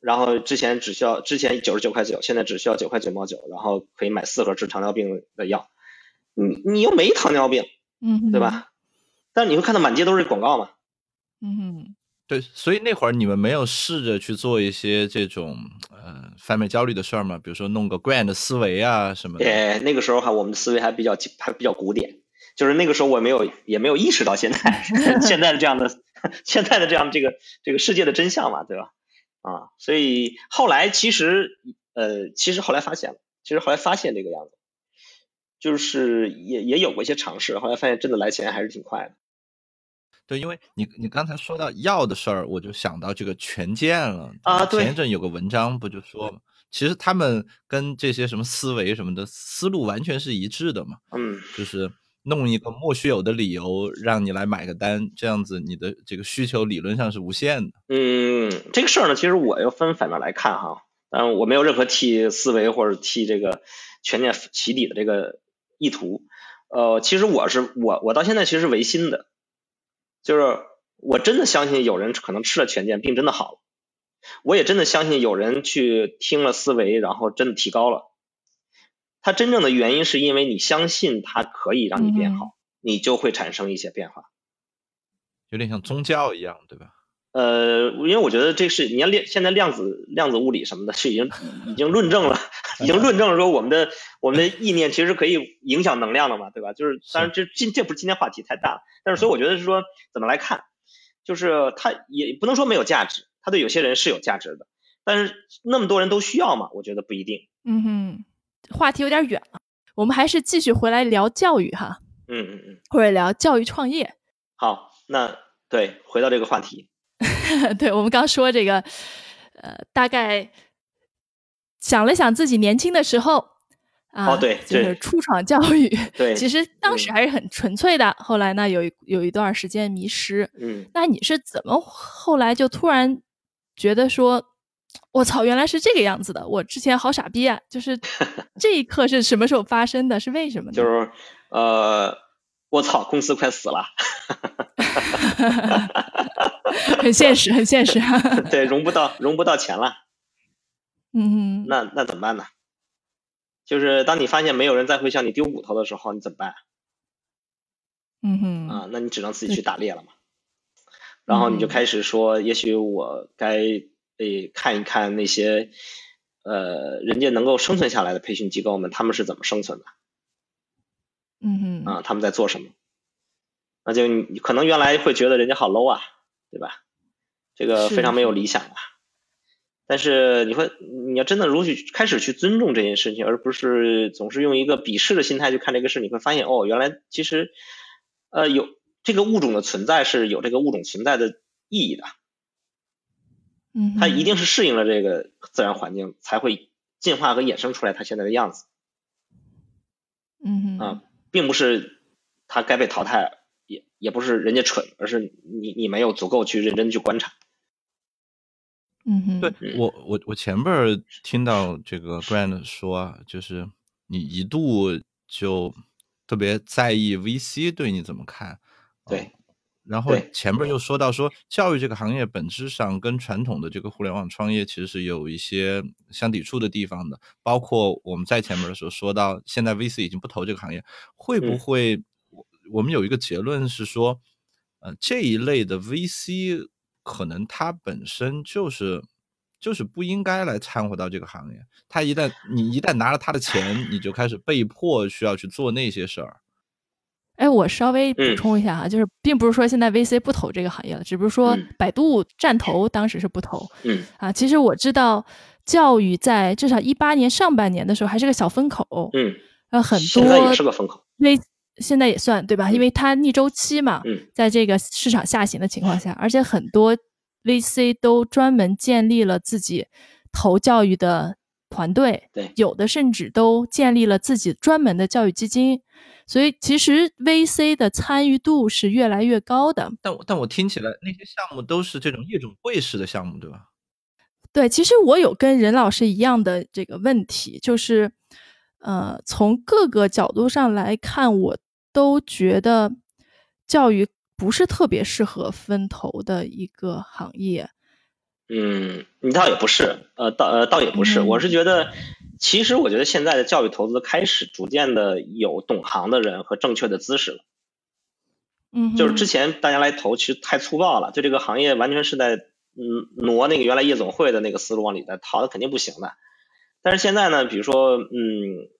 然后之前只需要之前九十九块九，现在只需要九块九毛九，然后可以买四盒治糖尿病的药。你你又没糖尿病，嗯，对吧？但是你会看到满街都是广告嘛？嗯，对，所以那会儿你们没有试着去做一些这种呃贩卖焦虑的事儿吗？比如说弄个 grand 思维啊什么的。对，那个时候哈，我们的思维还比较还比较古典，就是那个时候我没有也没有意识到现在 现在的这样的 现在的这样这个这个世界的真相嘛，对吧？啊，所以后来其实呃，其实后来发现了，其实后来发现这个样子。就是也也有过一些尝试，后来发现真的来钱还是挺快的。对，因为你你刚才说到药的事儿，我就想到这个权健了啊。对，前一阵有个文章不就说，其实他们跟这些什么思维什么的思路完全是一致的嘛。嗯，就是弄一个莫须有的理由让你来买个单，这样子你的这个需求理论上是无限的。嗯，这个事儿呢，其实我又分反面来看哈，嗯，我没有任何替思维或者替这个权健起底的这个。意图，呃，其实我是我我到现在其实是唯心的，就是我真的相信有人可能吃了权健病真的好了，我也真的相信有人去听了思维然后真的提高了，他真正的原因是因为你相信它可以让你变好，你就会产生一些变化，有点像宗教一样，对吧？呃，因为我觉得这是你看量现在量子量子物理什么的，是已经已经论证了，已经论证了说我们的我们的意念其实可以影响能量的嘛，对吧？就是当然这今这不是今天话题太大了，但是所以我觉得是说怎么来看，就是它也不能说没有价值，它对有些人是有价值的，但是那么多人都需要嘛？我觉得不一定。嗯哼，话题有点远了，我们还是继续回来聊教育哈。嗯嗯嗯，或者聊教育创业。好，那对回到这个话题。对我们刚说这个，呃，大概想了想自己年轻的时候啊，对，就是初闯教育。对，其实当时还是很纯粹的。后来呢，有有一段时间迷失。嗯，那你是怎么后来就突然觉得说，我操，原来是这个样子的？我之前好傻逼啊！就是 这一刻是什么时候发生的？是为什么呢？就是呃，我操，公司快死了。很现实，很现实。对，融不到，融不到钱了。嗯，那那怎么办呢？就是当你发现没有人再会向你丢骨头的时候，你怎么办？嗯哼。啊，那你只能自己去打猎了嘛。然后你就开始说，也许我该诶看一看那些呃人家能够生存下来的培训机构们，他们是怎么生存的。嗯哼。啊，他们在做什么？那就你可能原来会觉得人家好 low 啊，对吧？这个非常没有理想啊。但是你会，你要真的如去开始去尊重这件事情，而不是总是用一个鄙视的心态去看这个事，你会发现哦，原来其实呃有这个物种的存在是有这个物种存在的意义的。嗯，它一定是适应了这个自然环境，才会进化和衍生出来它现在的样子。嗯啊，并不是它该被淘汰。也也不是人家蠢，而是你你没有足够去认真去观察。嗯哼，对我我我前边儿听到这个 Grant 说，就是你一度就特别在意 VC 对你怎么看。对，然后前面又说到说，教育这个行业本质上跟传统的这个互联网创业其实是有一些相抵触的地方的。包括我们在前面的时候说到，现在 VC 已经不投这个行业，会不会？我们有一个结论是说，呃，这一类的 VC 可能他本身就是就是不应该来掺和到这个行业。他一旦你一旦拿了他的钱，你就开始被迫需要去做那些事儿。哎，我稍微补充一下哈，就是并不是说现在 VC 不投这个行业了，只不是说百度站投当时是不投。嗯啊，其实我知道教育在至少一八年上半年的时候还是个小风口。嗯，呃，很多现在也是个风口。V 现在也算对吧？因为它逆周期嘛。嗯，在这个市场下行的情况下，而且很多 VC 都专门建立了自己投教育的团队。对，有的甚至都建立了自己专门的教育基金。所以其实 VC 的参与度是越来越高的，但但我听起来那些项目都是这种夜总会式的项目，对吧？对，其实我有跟任老师一样的这个问题，就是呃，从各个角度上来看，我都觉得教育不是特别适合分头的一个行业。嗯，你倒也不是，呃，倒呃倒也不是，我是觉得。其实我觉得现在的教育投资开始逐渐的有懂行的人和正确的姿势了。嗯，就是之前大家来投，其实太粗暴了，就这个行业完全是在嗯挪那个原来夜总会的那个思路往里在套，那肯定不行的。但是现在呢，比如说嗯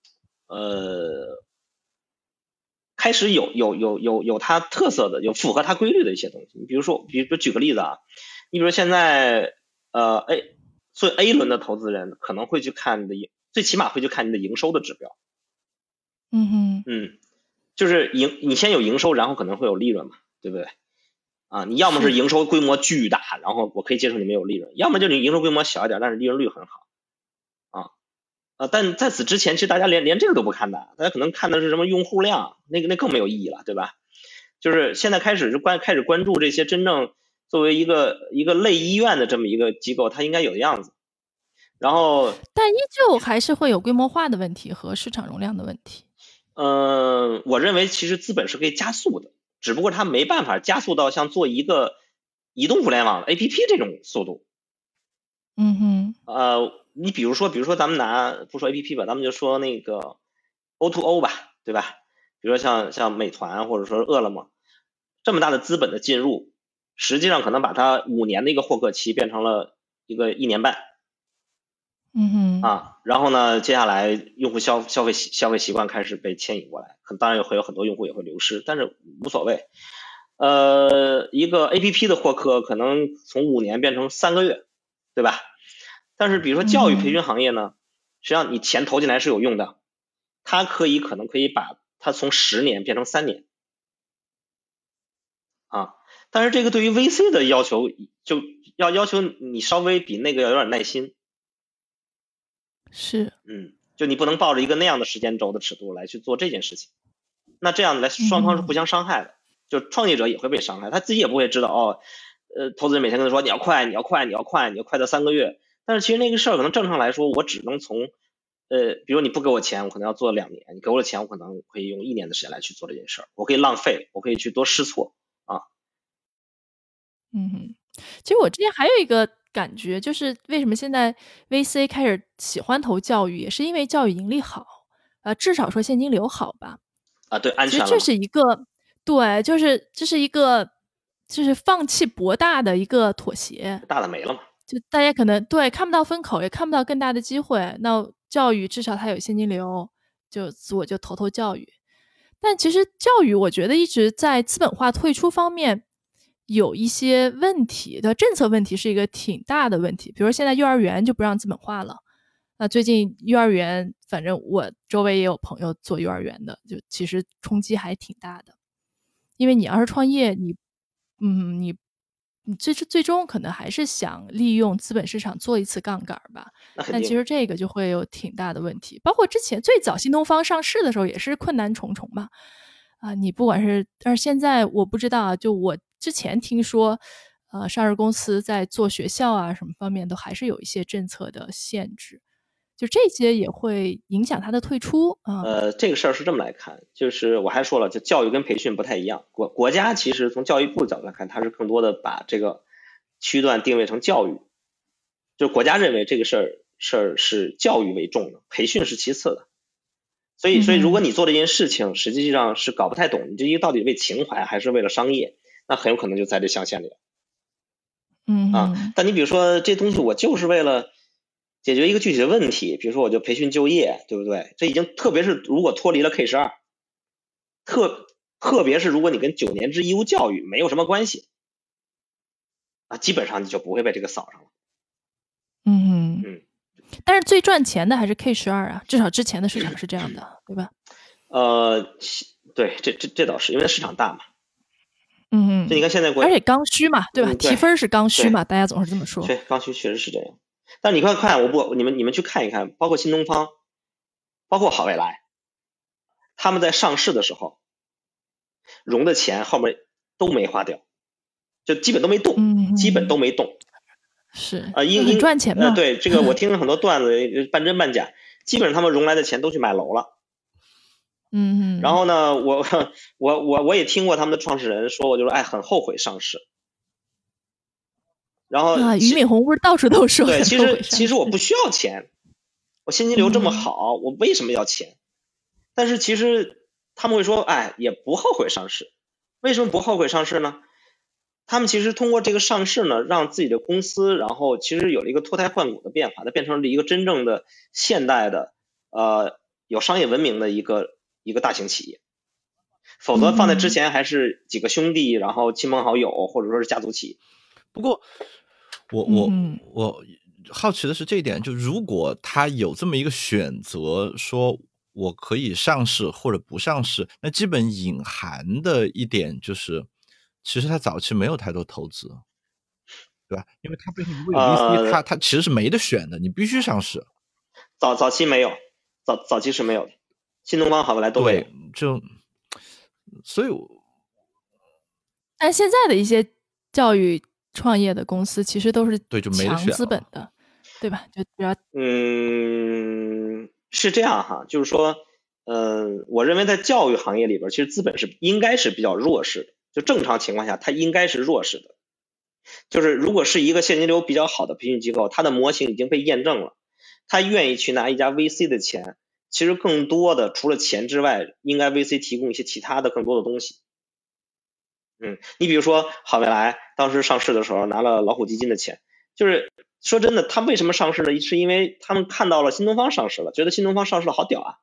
呃，开始有有有有有它特色的、有符合它规律的一些东西。你比如说，比如举个例子啊，你比如现在呃 A 做 A 轮的投资人可能会去看你的。最起码会去看你的营收的指标，嗯哼，嗯，就是营你先有营收，然后可能会有利润嘛，对不对？啊，你要么是营收规模巨大，然后我可以接受你没有利润，要么就是你营收规模小一点，但是利润率很好，啊啊，但在此之前，其实大家连连这个都不看的，大家可能看的是什么用户量，那个那更没有意义了，对吧？就是现在开始就关开始关注这些真正作为一个一个类医院的这么一个机构，它应该有的样子。然后，但依旧还是会有规模化的问题和市场容量的问题。嗯，我认为其实资本是可以加速的，只不过它没办法加速到像做一个移动互联网 APP 这种速度。嗯哼。呃，你比如说，比如说咱们拿不说 APP 吧，咱们就说那个 O to O 吧，对吧？比如说像像美团或者说饿了么这么大的资本的进入，实际上可能把它五年的一个获客期变成了一个一年半。嗯哼啊，然后呢，接下来用户消消费消费习惯开始被牵引过来，可当然也会有很多用户也会流失，但是无所谓。呃，一个 A P P 的获客可能从五年变成三个月，对吧？但是比如说教育培训行业呢，实际上你钱投进来是有用的，它可以可能可以把它从十年变成三年，啊，但是这个对于 V C 的要求就要要求你稍微比那个要有点耐心。是，嗯，就你不能抱着一个那样的时间轴的尺度来去做这件事情，那这样来双方是互相伤害的，就创业者也会被伤害，他自己也不会知道哦，呃，投资人每天跟他说你要快，你要快，你要快，你要快到三个月，但是其实那个事儿可能正常来说，我只能从，呃，比如你不给我钱，我可能要做两年，你给我了钱，我可能可以用一年的时间来去做这件事儿，我可以浪费，我可以去多试错啊。嗯哼，其实我之前还有一个。感觉就是为什么现在 VC 开始喜欢投教育，也是因为教育盈利好，呃，至少说现金流好吧？啊，对，安全。其实这是一个，对，就是这是一个，就是放弃博大的一个妥协。大的没了嘛？就大家可能对看不到风口，也看不到更大的机会。那教育至少它有现金流，就我就投投教育。但其实教育，我觉得一直在资本化退出方面。有一些问题的政策问题是一个挺大的问题，比如现在幼儿园就不让资本化了。那最近幼儿园，反正我周围也有朋友做幼儿园的，就其实冲击还挺大的。因为你要是创业，你，嗯，你，你最最终可能还是想利用资本市场做一次杠杆吧。但其实这个就会有挺大的问题。包括之前最早新东方上市的时候也是困难重重嘛。啊，你不管是，但是现在我不知道啊，就我。之前听说，呃，上市公司在做学校啊什么方面都还是有一些政策的限制，就这些也会影响他的退出啊。呃，这个事儿是这么来看，就是我还说了，就教育跟培训不太一样。国国家其实从教育部的角度来看，它是更多的把这个区段定位成教育，就是国家认为这个事儿事儿是教育为重的，培训是其次的。所以，所以如果你做这件事情实际上是搞不太懂，你这一个到底为情怀还是为了商业，那很有可能就在这象限里。嗯啊，但你比如说这东西，我就是为了。解决一个具体的问题，比如说我就培训就业，对不对？这已经特别是如果脱离了 K 十二，特特别是如果你跟九年制义务教育没有什么关系，啊，基本上你就不会被这个扫上了。嗯嗯，但是最赚钱的还是 K 十二啊，至少之前的市场是这样的，对吧？呃，对，这这这倒是因为市场大嘛。嗯嗯。就你看现在国，而且刚需嘛，对吧？提分是刚需嘛，大家总是这么说。对，刚需确实是这样。但你快看，我不，你们你们去看一看，包括新东方，包括好未来，他们在上市的时候融的钱后面都没花掉，就基本都没动，基本都没动。是啊，因因赚钱嘛。对，这个 我听了很多段子，半真半假，基本上他们融来的钱都去买楼了。嗯嗯。然后呢，我 我我我也听过他们的创始人说，我就是哎，很后悔上市。然后啊，俞敏洪不是到处都说。对，其实其实我不需要钱，我现金流这么好，我为什么要钱？但是其实他们会说，哎，也不后悔上市。为什么不后悔上市呢？他们其实通过这个上市呢，让自己的公司，然后其实有了一个脱胎换骨的变化，它变成了一个真正的现代的呃有商业文明的一个一个大型企业。否则放在之前还是几个兄弟，然后亲朋好友，或者说是家族企业。不过。我我我好奇的是这一点，就如果他有这么一个选择，说我可以上市或者不上市，那基本隐含的一点就是，其实他早期没有太多投资，对吧？因为他背后如果有 VC，他他其实是没得选的，你必须上市。早早期没有，早早期是没有的，新东方、好未来都对，就所以，但现在的一些教育。创业的公司其实都是对就没强资本的，对吧？就比较嗯是这样哈，就是说，嗯，我认为在教育行业里边，其实资本是应该是比较弱势的，就正常情况下它应该是弱势的。就是如果是一个现金流比较好的培训机构，它的模型已经被验证了，他愿意去拿一家 VC 的钱，其实更多的除了钱之外，应该 VC 提供一些其他的更多的东西。嗯，你比如说好未来当时上市的时候拿了老虎基金的钱，就是说真的，他为什么上市呢？是因为他们看到了新东方上市了，觉得新东方上市了好屌啊，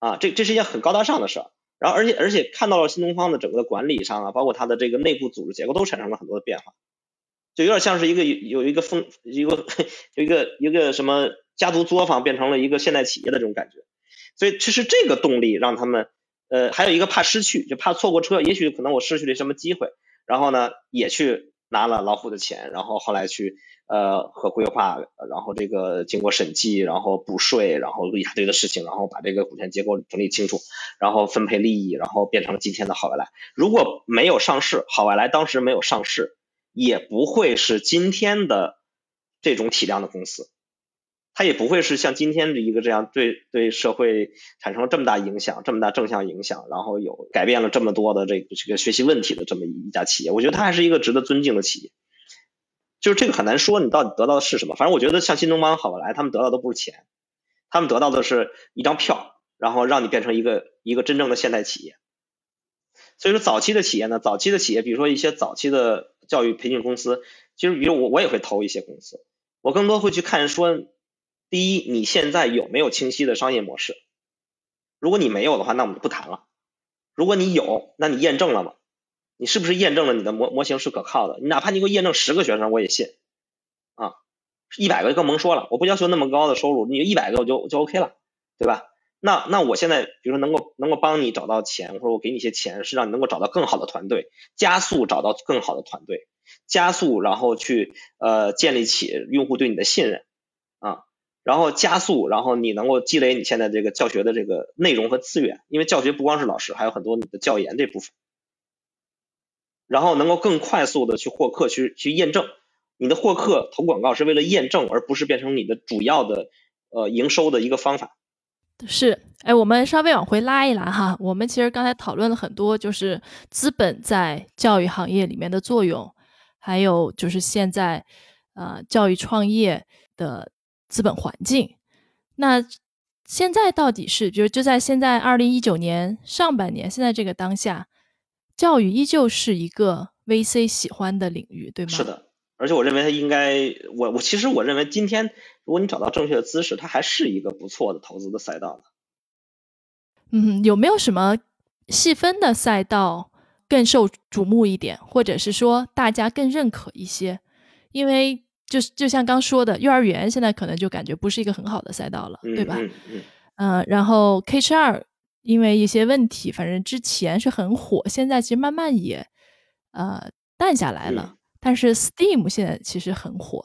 啊，这这是一件很高大上的事儿。然后而且而且看到了新东方的整个的管理上啊，包括它的这个内部组织结构都产生了很多的变化，就有点像是一个有一个风一个 有一个一个什么家族作坊变成了一个现代企业的这种感觉，所以其实这个动力让他们。呃，还有一个怕失去，就怕错过车，也许可能我失去了什么机会，然后呢，也去拿了老虎的钱，然后后来去呃和规划，然后这个经过审计，然后补税，然后一大堆的事情，然后把这个股权结构整理清楚，然后分配利益，然后变成了今天的好未来。如果没有上市，好未来当时没有上市，也不会是今天的这种体量的公司。它也不会是像今天的一个这样对对社会产生了这么大影响、这么大正向影响，然后有改变了这么多的这个这个学习问题的这么一家企业。我觉得它还是一个值得尊敬的企业。就是这个很难说你到底得到的是什么。反正我觉得像新东方、好未来，他们得到的不是钱，他们得到的是一张票，然后让你变成一个一个真正的现代企业。所以说，早期的企业呢，早期的企业，比如说一些早期的教育培训公司，其实比如我我也会投一些公司，我更多会去看说。第一，你现在有没有清晰的商业模式？如果你没有的话，那我们就不谈了。如果你有，那你验证了吗？你是不是验证了你的模模型是可靠的？你哪怕你给我验证十个学生，我也信。啊，一百个更甭说了，我不要求那么高的收入，你一百个我就就 OK 了，对吧？那那我现在比如说能够能够帮你找到钱，或者我给你一些钱，是让你能够找到更好的团队，加速找到更好的团队，加速然后去呃建立起用户对你的信任啊。然后加速，然后你能够积累你现在这个教学的这个内容和资源，因为教学不光是老师，还有很多你的教研这部分。然后能够更快速的去获客，去去验证你的获客投广告是为了验证，而不是变成你的主要的呃营收的一个方法。是，哎，我们稍微往回拉一拉哈，我们其实刚才讨论了很多，就是资本在教育行业里面的作用，还有就是现在呃教育创业的资本环境。那现在到底是，就就在现在二零一九年上半年，现在这个当下，教育依旧是一个 VC 喜欢的领域，对吗？是的，而且我认为它应该，我我其实我认为今天如果你找到正确的姿势，它还是一个不错的投资的赛道的。嗯，有没有什么细分的赛道更受瞩目一点，或者是说大家更认可一些？因为就是就像刚说的，幼儿园现在可能就感觉不是一个很好的赛道了，对吧？嗯嗯。呃，然后 K 十二因为一些问题，反正之前是很火，现在其实慢慢也呃淡下来了。但是 Steam 现在其实很火，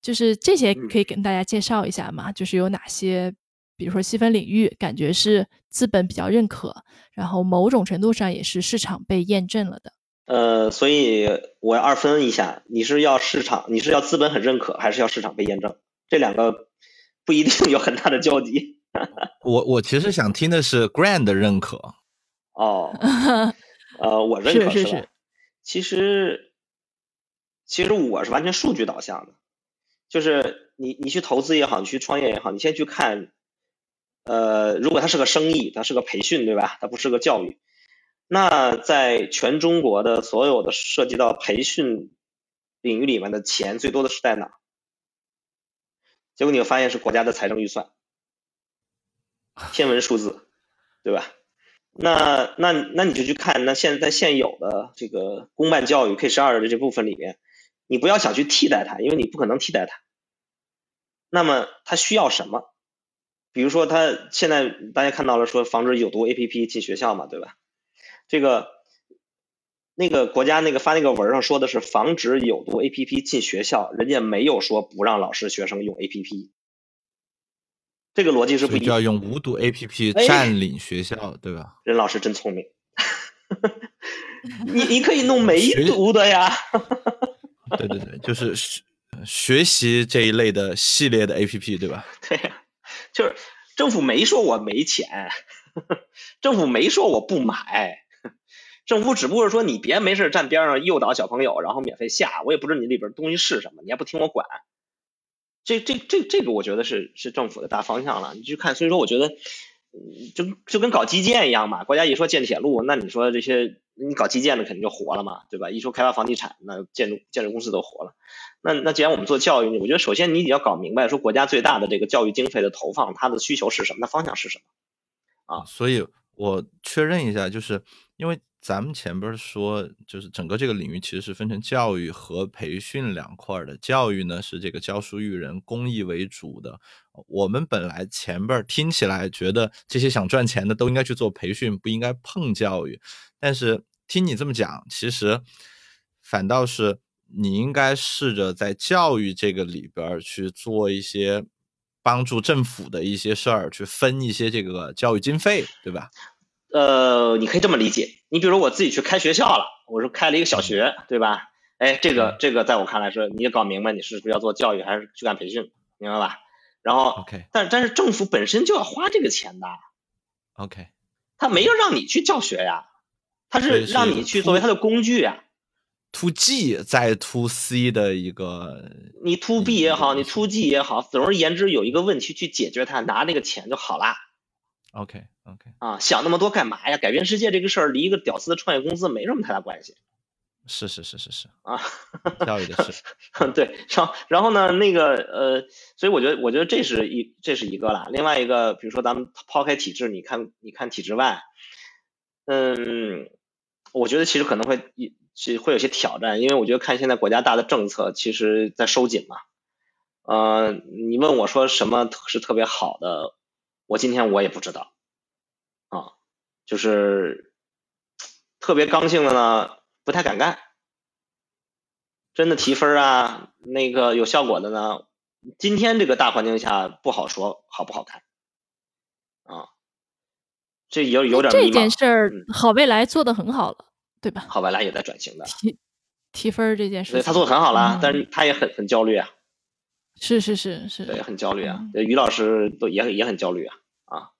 就是这些可以跟大家介绍一下嘛？就是有哪些，比如说细分领域，感觉是资本比较认可，然后某种程度上也是市场被验证了的。呃，所以我要二分一下，你是要市场，你是要资本很认可，还是要市场被验证？这两个不一定有很大的交集。我我其实想听的是 Grand 的认可。哦，呃，我认可是是。其实，其实我是完全数据导向的，就是你你去投资也好，你去创业也好，你先去看，呃，如果它是个生意，它是个培训，对吧？它不是个教育。那在全中国的所有的涉及到培训领域里面的钱最多的是在哪？结果你会发现是国家的财政预算，天文数字，对吧？那那那你就去看，那现在现有的这个公办教育 K 十二的这部分里面，你不要想去替代它，因为你不可能替代它。那么它需要什么？比如说，它现在大家看到了说防止有毒 APP 进学校嘛，对吧？这个那个国家那个发那个文上说的是防止有毒 A P P 进学校，人家没有说不让老师学生用 A P P，这个逻辑是不一样。要用无毒 A P P 占领学校，对吧？任老师真聪明，你你可以弄没毒的呀。对对对，就是学学习这一类的系列的 A P P，对吧？对呀，就是政府没说我没钱，政府没说我不买。政府只不过是说你别没事站边上诱导小朋友，然后免费下，我也不知道你里边东西是什么，你还不听我管。这这这这个我觉得是是政府的大方向了，你去看。所以说我觉得，就就跟搞基建一样嘛，国家一说建铁路，那你说这些你搞基建的肯定就活了嘛，对吧？一说开发房地产，那建筑建筑公司都活了。那那既然我们做教育，我觉得首先你得要搞明白，说国家最大的这个教育经费的投放，它的需求是什么，那方向是什么啊？所以我确认一下，就是因为。咱们前边说，就是整个这个领域其实是分成教育和培训两块的。教育呢是这个教书育人、公益为主的。我们本来前边听起来觉得这些想赚钱的都应该去做培训，不应该碰教育。但是听你这么讲，其实反倒是你应该试着在教育这个里边去做一些帮助政府的一些事儿，去分一些这个教育经费，对吧？呃，你可以这么理解，你比如我自己去开学校了，我是开了一个小学，对吧？哎，这个这个在我看来是，你也搞明白你是不是要做教育还是去干培训，明白吧？然后，OK，但但是政府本身就要花这个钱的，OK，他没有让你去教学呀，他是让你去作为他的工具呀，To G 在 To C 的一个，你 To B 也好，你 To G 也好，总而言之有一个问题去解决它，拿那个钱就好了。OK，OK，啊，想那么多干嘛呀？改变世界这个事儿离一个屌丝的创业公司没什么太大关系。是是是是是啊，教育的是，对。然后然后呢，那个呃，所以我觉得我觉得这是一这是一个啦。另外一个，比如说咱们抛开体制，你看你看体制外，嗯，我觉得其实可能会是会有些挑战，因为我觉得看现在国家大的政策，其实在收紧嘛。呃，你问我说什么是特别好的？我今天我也不知道，啊，就是特别刚性的呢，不太敢干。真的提分啊，那个有效果的呢，今天这个大环境下不好说好不好看，啊，这有有点这件事儿，好未来做的很好了，对吧？好未来也在转型的。提提分这件事情。对他做的很好啦，但是他也很很焦虑啊。是是是是。对，很焦虑啊。于老师都也也很焦虑啊啊，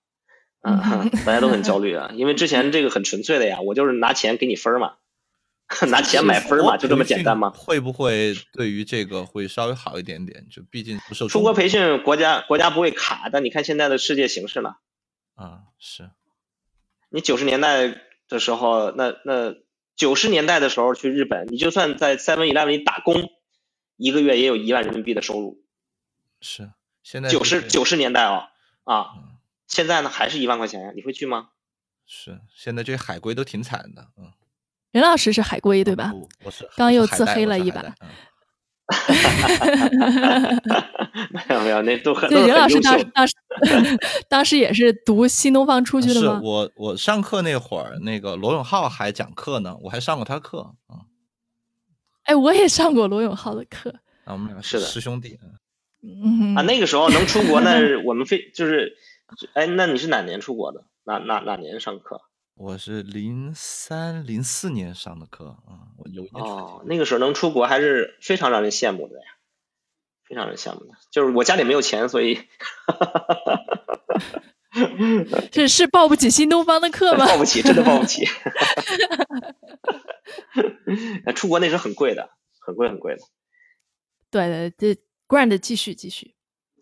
嗯，大家都很焦虑啊，因为之前这个很纯粹的呀，我就是拿钱给你分嘛，拿钱买分嘛，就这么简单吗？会不会对于这个会稍微好一点点？就毕竟不受出国培训，国家国家不会卡，但你看现在的世界形势了？啊，是。你九十年代的时候，那那九十年代的时候去日本，你就算在 Seven Eleven 里打工，一个月也有一万人民币的收入。是，现在九十九十年代哦啊，现在呢还是一万块钱呀？你会去吗？是，现在这些海归都挺惨的，嗯。任老师是海归对吧？我是，刚又自黑了一把。哈哈哈！没有没有，那都很对。任老师当当时 当时也是读新东方出去的吗？我我上课那会儿，那个罗永浩还讲课呢，我还上过他课啊。哎，我也上过罗永浩的课。啊，我们俩是的师兄弟。嗯啊，那个时候能出国，那我们非就是，哎，那你是哪年出国的？哪哪哪年上课？我是零三零四年上的课啊，我有一年哦，那个时候能出国还是非常让人羡慕的呀，非常让人羡慕的。就是我家里没有钱，所以 这是报不起新东方的课吗？报不起，真的报不起。出国那时候很贵的，很贵很贵的。对对，这 Grand 继续继续。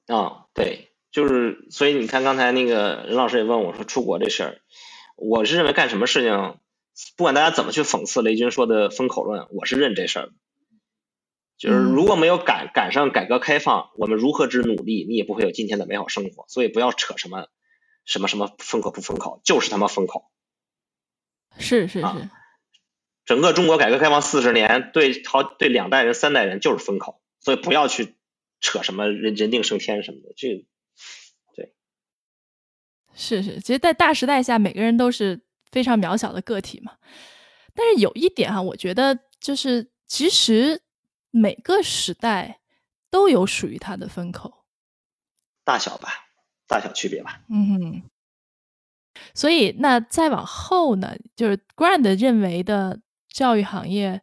啊，对，就是所以你看刚才那个任老师也问我说出国这事儿。我是认为干什么事情，不管大家怎么去讽刺雷军说的风口论，我是认这事儿。就是如果没有赶赶上改革开放，我们如何之努力，你也不会有今天的美好生活。所以不要扯什么什么什么风口不风口，就是他妈风口。是是是。整个中国改革开放四十年，对好对两代人三代人就是风口，所以不要去扯什么人人定胜天什么的，这对。是是，其实，在大时代下，每个人都是非常渺小的个体嘛。但是有一点哈，我觉得就是，其实每个时代都有属于它的风口，大小吧，大小区别吧。嗯。所以，那再往后呢，就是 Grand 认为的教育行业，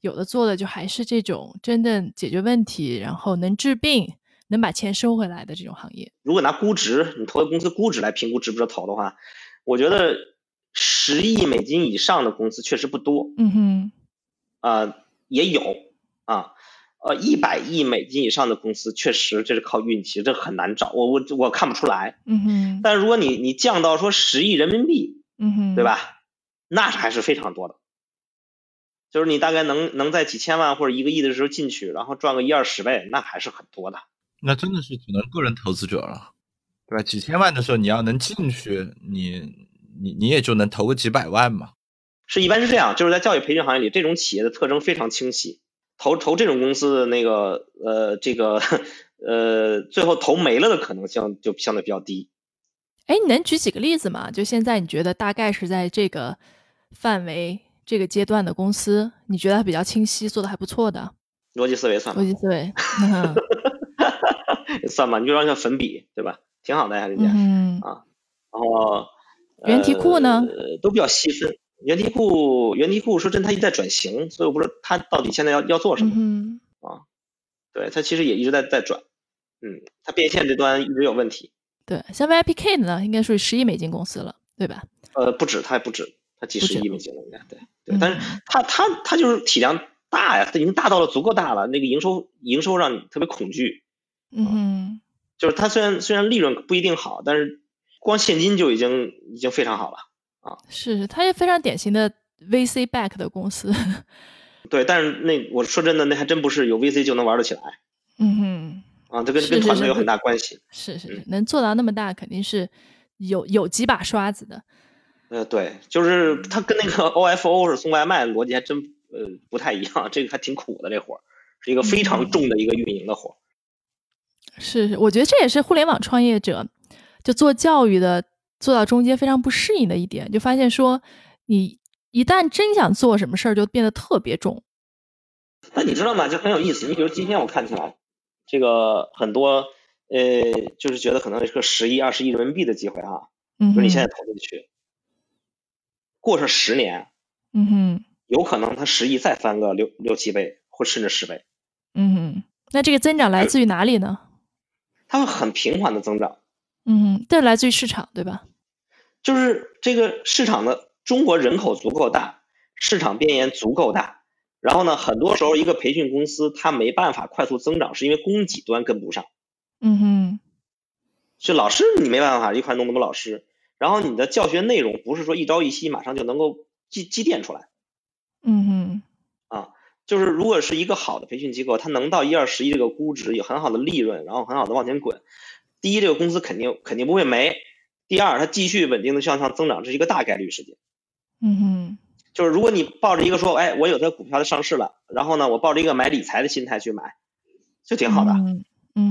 有的做的就还是这种真正解决问题，然后能治病。能把钱收回来的这种行业，如果拿估值，你投的公司估值来评估值不值得投的话，我觉得十亿美金以上的公司确实不多。嗯哼，呃，也有啊，呃，一百亿美金以上的公司确实这是靠运气，这很难找。我我我看不出来。嗯哼，但如果你你降到说十亿人民币，嗯哼，对吧？那还是非常多的。就是你大概能能在几千万或者一个亿的时候进去，然后赚个一二十倍，那还是很多的。那真的是只能个人投资者了，对吧？几千万的时候你要能进去，你你你也就能投个几百万嘛。是，一般是这样，就是在教育培训行业里，这种企业的特征非常清晰，投投这种公司的那个呃这个呃最后投没了的可能性就相对比较低。哎，你能举几个例子吗？就现在你觉得大概是在这个范围、这个阶段的公司，你觉得比较清晰、做的还不错的？逻辑思维算吗？逻辑思维。算吧，你就让像粉笔，对吧？挺好的呀，人家啊。然后原题库呢？呃都比较细分。原题库，原题库说真，它一直在转型，所以我不知道它到底现在要要做什么嗯啊。对，它其实也一直在在转。嗯，它变现这端一直有问题。对，像 VIPK 呢，应该属于十亿美金公司了，对吧？呃，不止，它也不止，它几十亿美金了，应该对对。但是它它它就是体量大呀，它已经大到了足够大了，那个营收营收让你特别恐惧。嗯，就是它虽然虽然利润不一定好，但是光现金就已经已经非常好了啊。是是，它也非常典型的 VC back 的公司。对，但是那我说真的，那还真不是有 VC 就能玩得起来。嗯哼。啊，这跟跟团队有很大关系。是是是，能做到那么大，肯定是有有几把刷子的。呃，对，就是它跟那个 OFO 是送外卖逻辑还真呃不太一样，这个还挺苦的，这活儿是一个非常重的一个运营的活儿。是是，我觉得这也是互联网创业者就做教育的做到中间非常不适应的一点，就发现说你一旦真想做什么事儿，就变得特别重。那你知道吗？就很有意思。你比如今天我看起来，这个很多呃，就是觉得可能是个十亿、二十亿人民币的机会啊。嗯。说你现在投进去，过上十年，嗯哼，有可能它十亿再翻个六六七倍，或甚至十倍。嗯哼，那这个增长来自于哪里呢？它会很平缓的增长。嗯哼，这来自于市场，对吧？就是这个市场的中国人口足够大，市场边缘足够大，然后呢，很多时候一个培训公司它没办法快速增长，是因为供给端跟不上。嗯哼，就老师你没办法一块弄那么多老师，然后你的教学内容不是说一朝一夕马上就能够积积淀出来。嗯哼，啊，就是如果是一个好的培训机构，它能到一二十亿这个估值，有很好的利润，然后很好的往前滚。第一，这个公司肯定肯定不会没；第二，它继续稳定的向上增长，这是一个大概率事件。嗯哼，就是如果你抱着一个说，哎，我有这股票的上市了，然后呢，我抱着一个买理财的心态去买，就挺好的。嗯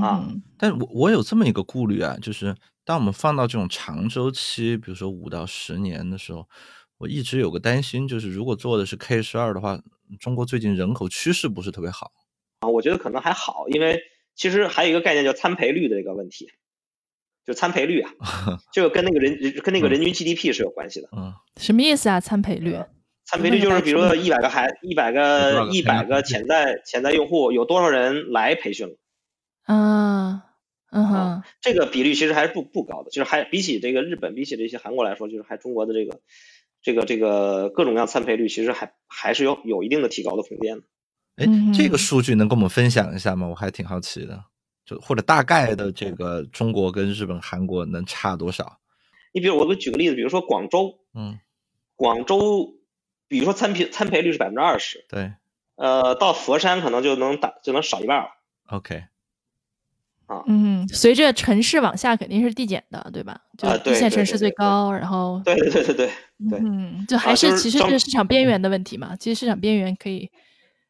啊，但我我有这么一个顾虑啊，就是当我们放到这种长周期，比如说五到十年的时候。我一直有个担心，就是如果做的是 K 十二的话，中国最近人口趋势不是特别好啊。我觉得可能还好，因为其实还有一个概念叫参培率的一个问题，就参培率啊，这个跟那个人跟那个人均 GDP 是有关系的。嗯，什么意思啊？参培率？参培率就是比如说一百个孩，一百个一百个潜在潜在用户，有多少人来培训了？啊，嗯哼，这个比率其实还是不不高的，就是还比起这个日本，比起这些韩国来说，就是还中国的这个。这个这个各种各样参培率其实还还是有有一定的提高的空间的。哎，这个数据能跟我们分享一下吗？我还挺好奇的，就或者大概的这个中国跟日本、韩国能差多少？你比如我给举个例子，比如说广州，嗯，广州，比如说参培参培率是百分之二十，对，呃，到佛山可能就能打就能少一半了。OK。啊，嗯，随着城市往下肯定是递减的，对吧？就一线城市最高，然后对对对对对对，嗯，就还是其实是市场边缘的问题嘛。其实市场边缘可以，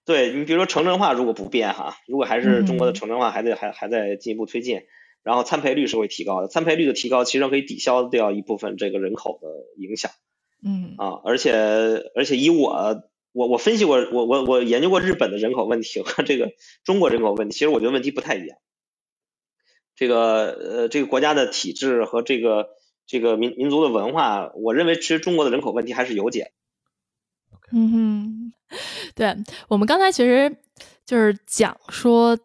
对你比如说城镇化如果不变哈，如果还是中国的城镇化还在还还在进一步推进，然后参培率是会提高的，参培率的提高其实可以抵消掉一部分这个人口的影响。嗯啊，而且而且以我我我分析过，我我我研究过日本的人口问题和这个中国人口问题，其实我觉得问题不太一样。这个呃，这个国家的体制和这个这个民民族的文化，我认为其实中国的人口问题还是有解。嗯哼，对我们刚才其实就是讲说，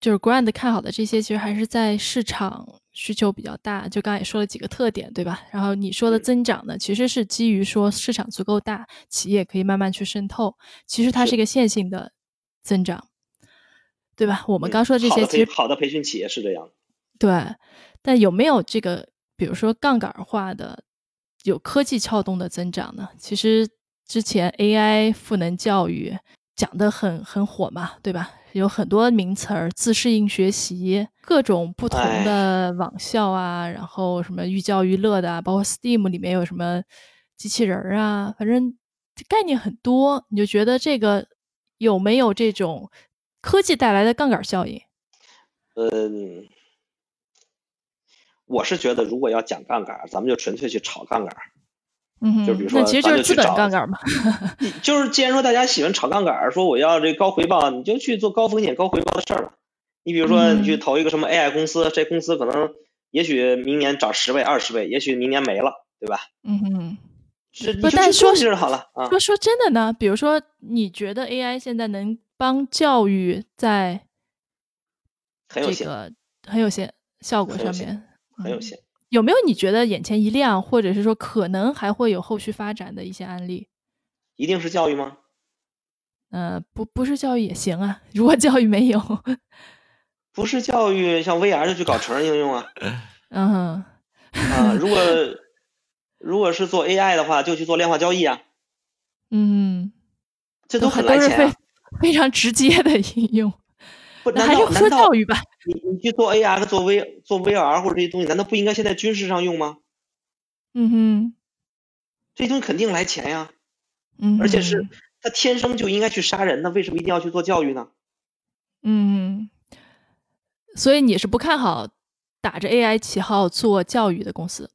就是 Grand 看好的这些，其实还是在市场需求比较大。就刚才也说了几个特点，对吧？然后你说的增长呢，其实是基于说市场足够大，企业可以慢慢去渗透。其实它是一个线性的增长，对吧？我们刚说的这些，其实好的培训企业是这样。对，但有没有这个，比如说杠杆化的、有科技撬动的增长呢？其实之前 AI 赋能教育讲的很很火嘛，对吧？有很多名词儿，自适应学习，各种不同的网校啊，然后什么寓教于乐的，包括 Steam 里面有什么机器人儿啊，反正概念很多。你就觉得这个有没有这种科技带来的杠杆效应？嗯。我是觉得，如果要讲杠杆，咱们就纯粹去炒杠杆。嗯，就比如说，那其实就是资本杠杆嘛。就是既然说大家喜欢炒杠杆，说我要这高回报，你就去做高风险高回报的事儿了。你比如说，你去投一个什么 AI 公司，这公司可能也许明年涨十倍、二十倍，也许明年没了，对吧？嗯哼。是，不，但说是好了啊。说说真的呢，比如说，你觉得 AI 现在能帮教育在很有限，很有限效果上面。很有限，有没有你觉得眼前一亮，或者是说可能还会有后续发展的一些案例？一定是教育吗？呃，不，不是教育也行啊。如果教育没有，不是教育，像 VR 就去搞成人应用啊。嗯，啊，如果如果是做 AI 的话，就去做量化交易啊。嗯，这都很来钱，非常直接的应用。那还是说教育吧？你你去做 AR 做 V 做 VR 或者这些东西，难道不应该现在军事上用吗？嗯哼，这些东西肯定来钱呀。嗯，而且是他天生就应该去杀人，那为什么一定要去做教育呢？嗯，所以你是不看好打着 AI 旗号做教育的公司？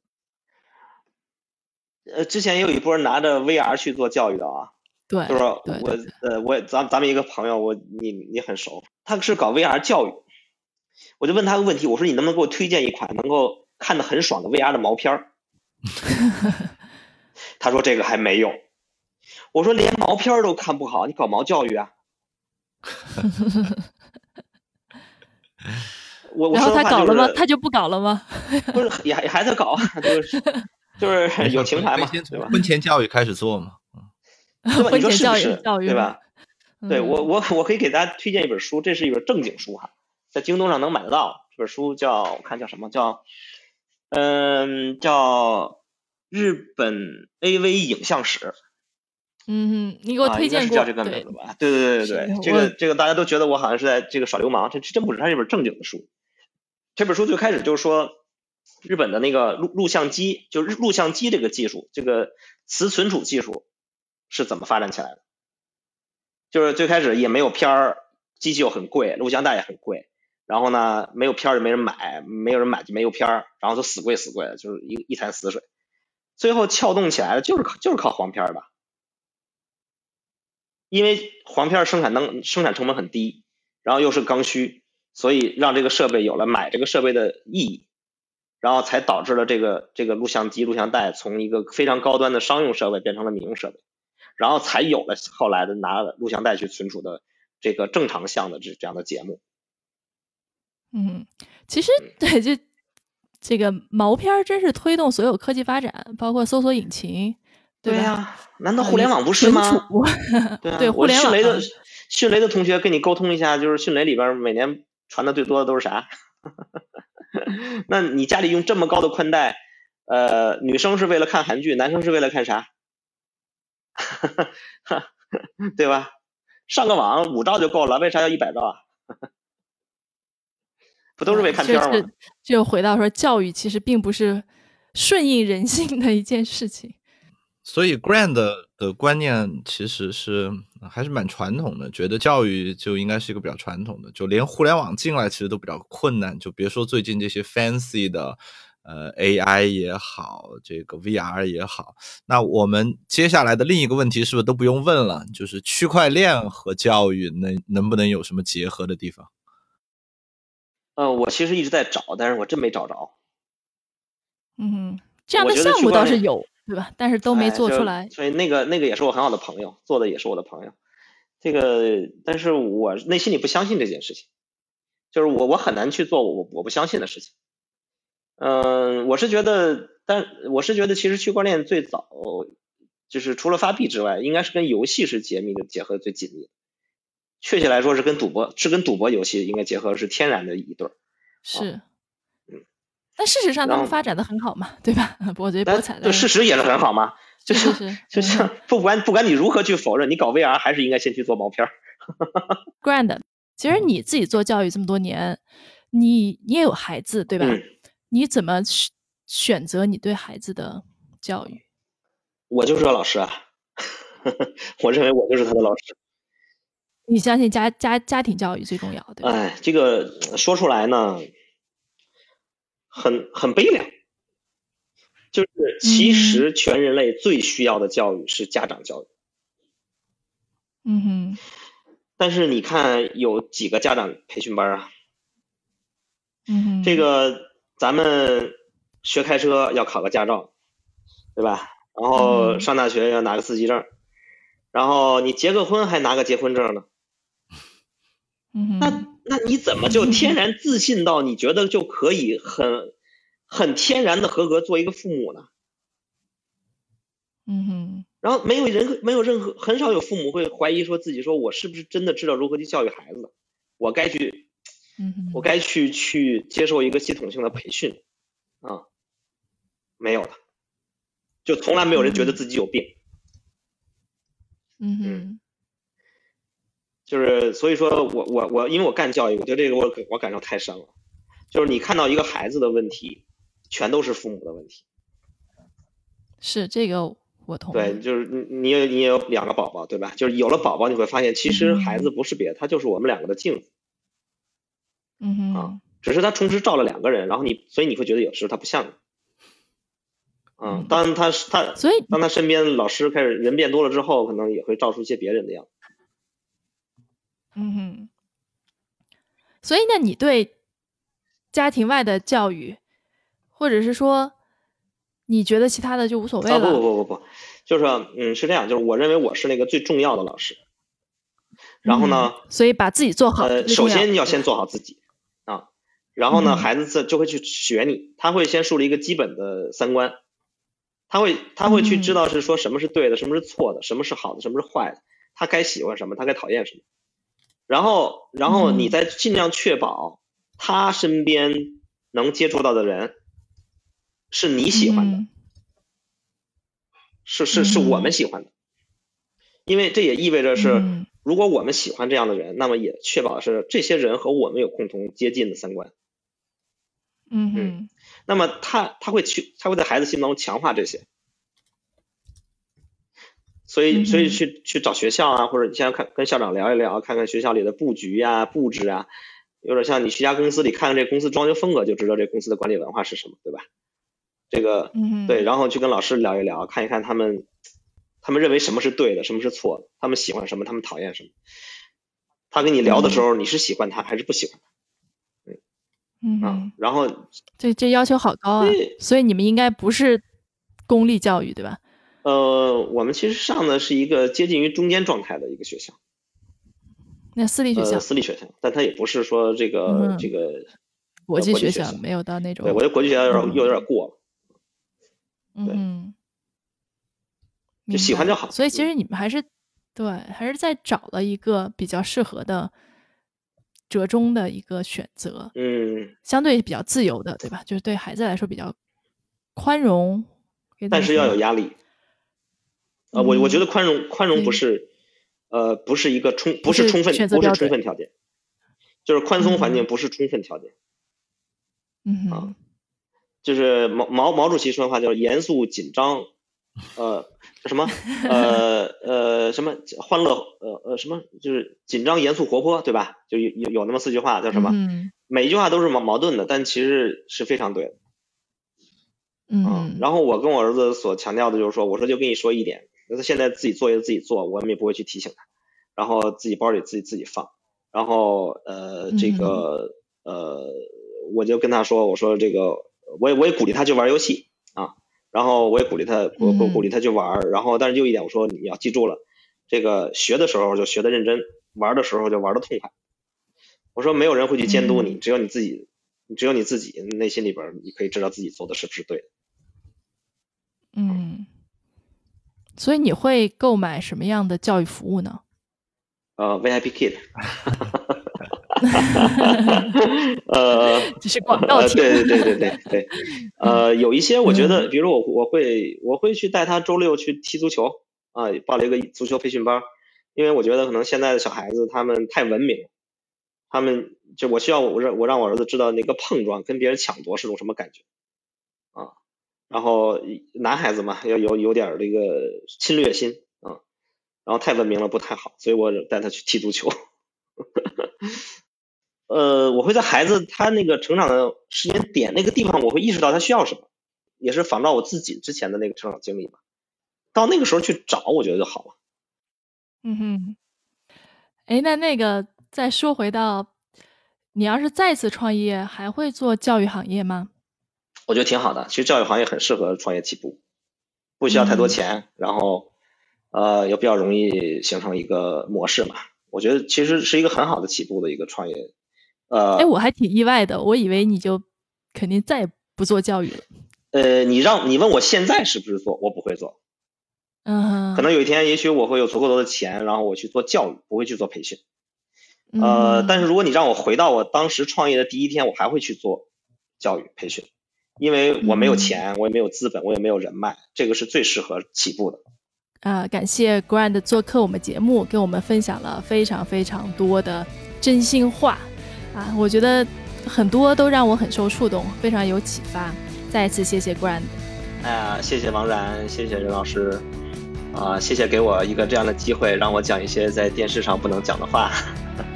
呃，之前也有一波拿着 VR 去做教育的啊。对，就是我呃，我咱咱们一个朋友，我你你很熟，他是搞 VR 教育，我就问他个问题，我说你能不能给我推荐一款能够看得很爽的 VR 的毛片儿？他说这个还没有。我说连毛片都看不好，你搞毛教育啊？我我然后他搞了吗？他就就不搞了吗？不是也还也还在搞啊，就是就是有情怀嘛？婚前教育开始做嘛。对吧？婚你说前教育是不是？教育对吧？对嗯我我我可以给大家推荐一本书，这是一本正经书哈，在京东上能买得到。这本书叫我看叫什么叫，嗯，叫日本 AV 影像史。嗯哼，你给我啊，推荐过，应该是叫这个对名字吧？对对对对对，这个这个大家都觉得我好像是在这个耍流氓，这这真不是，它是一本正经的书。这本书最开始就是说，日本的那个录录像机，就是录像机这个技术，这个磁存储技术是怎么发展起来的？就是最开始也没有片儿，机器又很贵，录像带也很贵，然后呢没有片儿就没人买，没有人买就没有片儿，然后就死贵死贵的，就是一一潭死水。最后撬动起来的就是靠就是靠黄片儿的。因为黄片儿生产能生产成本很低，然后又是刚需，所以让这个设备有了买这个设备的意义，然后才导致了这个这个录像机、录像带从一个非常高端的商用设备变成了民用设备，然后才有了后来的拿录像带去存储的这个正常向的这这样的节目。嗯，其实对，就这个毛片儿真是推动所有科技发展，包括搜索引擎，对？呀、难道呃互联网不是吗？储 对啊，对互我联网迅雷的迅雷的同学跟你沟通一下，就是迅雷里边每年传的最多的都是啥？那你家里用这么高的宽带，呃，女生是为了看韩剧，男生是为了看啥？对吧？上个网五兆就够了，为啥要一百兆啊？不都是为看片儿吗？就是就回到说，教育其实并不是顺应人性的一件事情。所以 Grand 的观念其实是还是蛮传统的，觉得教育就应该是一个比较传统的，就连互联网进来其实都比较困难，就别说最近这些 fancy 的呃 AI 也好，这个 VR 也好。那我们接下来的另一个问题是不是都不用问了？就是区块链和教育能能不能有什么结合的地方？嗯、我其实一直在找，但是我真没找着。嗯，这样的项目倒是有，对吧？但是都没做出来。所以那个那个也是我很好的朋友，做的也是我的朋友。这个，但是我内心里不相信这件事情，就是我我很难去做我我不相信的事情。嗯，我是觉得，但我是觉得，其实区块链最早就是除了发币之外，应该是跟游戏是结密的结合最紧密的。确切来说是跟赌博是跟赌博游戏应该结合是天然的一对儿。是嗯，但事实上他们发展的很好嘛，对吧？博觉博彩的，事实也是很好嘛，就是就是就像不管不管你如何去否认，你搞 VR 还是应该先去做毛片儿。grand。其实你自己做教育这么多年，你你也有孩子，对吧？嗯你怎么选选择你对孩子的教育？我就是个老师啊，我认为我就是他的老师。你相信家家家庭教育最重要，对吧？哎，这个呃说出来呢，很很悲凉。就是其实全人类最需要的教育是家长教育，嗯哼，但是你看有几个家长培训班啊？嗯哼，这个咱们学开车要考个驾照，对吧？然后嗯上大学要拿个四级证，然后你结个婚还拿个结婚证呢。那那你怎么就天然自信到你觉得就可以很很天然的合格做一个父母呢？嗯哼，然后没有人没有任何很少有父母会怀疑说自己说我是不是真的知道如何去教育孩子，我该去嗯哼，我该去去接受一个系统性的培训啊，没有的，就从来没有人觉得自己有病，嗯哼，就是所以说我我我因为我干教育，我觉得这个我我感受太深了，就是你看到一个孩子的问题，全都是父母的问题。是这个我同对，就是你你也你也有两个宝宝，对吧？就是有了宝宝，你会发现其实孩子不是别的，他就是我们两个的镜子，嗯哼啊，只是他同时照了两个人，然后你所以你会觉得有时候他不像你。嗯嗯，当他他所以当他身边老师开始人变多了之后，可能也会照出一些别人的样子。嗯哼，所以那你对家庭外的教育，或者是说你觉得其他的就无所谓啊不不？不不不，就是，嗯，是这样，就是我认为我是那个最重要的老师。然后呢？所以把自己做好。呃，首先你要先做好自己啊。然后呢，嗯孩子自就会去学你，他会先树立一个基本的三观，他会他会去嗯知道是说什么是对的，什么是错的，什么是好的，什么是坏的，他该喜欢什么，他该讨厌什么。然后，然后嗯你再尽量确保他身边能接触到的人是你喜欢的，嗯是是是我们喜欢的，因为这也意味着是。嗯如果我们喜欢这样的人，那么也确保是这些人和我们有共同接近的三观。嗯嗯那么他他会去，他会在孩子心当中强化这些。所以，所以去去找学校啊，或者你先看跟校长聊一聊，看看学校里的布局啊、布置啊，有点像你去家公司里看看这公司装修风格，就知道这公司的管理文化是什么，对吧？这个嗯，对，然后去跟老师聊一聊，看一看他们他们认为什么是对的，什么是错的，他们喜欢什么，他们讨厌什么。他跟你聊的时候，你是喜欢他还是不喜欢他啊嗯嗯？，然后这这要求好高啊！所以你们应该不是公立教育对吧？呃，我们其实上的是一个接近于中间状态的一个学校，那私立学校呃，、私立学校，但它也不是说这个、嗯这个国际学校校没有到那种对，，我觉得国际学校有点、嗯又有点过了。对嗯，就喜欢就好所以其实你们还是对，还是在找了一个比较适合的折中的一个选择，嗯，相对比较自由的，对吧？就是对孩子来说比较宽容，但是要有压力。呃，我我觉得嗯宽容宽容不是，呃，不是一个充不是充分不是充分条件，就是宽松环境嗯不是充分条件。啊嗯哼，就是毛毛毛主席说的话叫严肃紧张，呃，什么 呃呃什么欢乐呃呃什么就是紧张严肃活泼对吧？就有有有那么四句话叫什么？嗯每一句话都是矛矛盾的，但其实是非常对的。嗯，，然后我跟我儿子所强调的就是说，我说就跟你说一点，那他现在自己作业自己做，我们也不会去提醒他，然后自己包里自己自己放，然后呃这个呃我就跟他说，我说这个我也我也鼓励他去玩游戏啊，然后我也鼓励他我我嗯鼓励他去玩儿，然后但是就一点我说你要记住了，这个学的时候就学的认真，玩的时候就玩的痛快。我说没有人会去监督你，嗯。只有你自己，只有你自己内心里边你可以知道自己做的是不是对的。嗯，所以你会购买什么样的教育服务呢？呃，VIP Kid，呃，这是广告呃，对对对对对对，呃，有一些我觉得，比如我我会我会去带他周六去踢足球啊，报了一个足球培训班，因为我觉得可能现在的小孩子他们太文明，他们就我需要我让我让我儿子知道那个碰撞跟别人抢夺是种什么感觉。啊，然后男孩子嘛要有有点儿这个侵略心啊，然后太文明了不太好，所以我带他去踢足球。呃，我会在孩子他那个成长的时间点那个地方，我会意识到他需要什么，也是仿照我自己之前的那个成长经历吧。到那个时候去找，我觉得就好了。嗯哼，哎，那那个再说回到，你要是再次创业，还会做教育行业吗？我觉得挺好的。其实教育行业很适合创业起步，不需要太多嗯钱，然后呃也比较容易形成一个模式嘛。我觉得其实是一个很好的起步的一个创业。呃，哎，我还挺意外的，我以为你就肯定再也不做教育了。呃，你让你问我现在是不是做，我不会做。嗯哼，可能有一天，也许我会有足够多的钱，然后我去做教育，不会去做培训。呃，嗯但是如果你让我回到我当时创业的第一天，我还会去做教育培训，因为我没有嗯钱，我也没有资本，我也没有人脉，这个是最适合起步的。啊、感谢 Grand 做客我们节目，跟我们分享了非常非常多的真心话啊，我觉得很多都让我很受触动，非常有启发。再一次谢谢 Grand。哎呀，谢谢王然，谢谢任老师，啊、谢谢给我一个这样的机会，让我讲一些在电视上不能讲的话。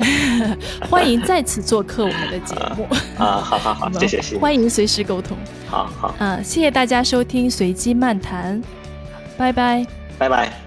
欢迎再次做客我们的节目，啊，好好好，谢谢谢谢，欢迎随时沟通。好好，啊，谢谢大家收听随机漫谈，拜拜。拜拜。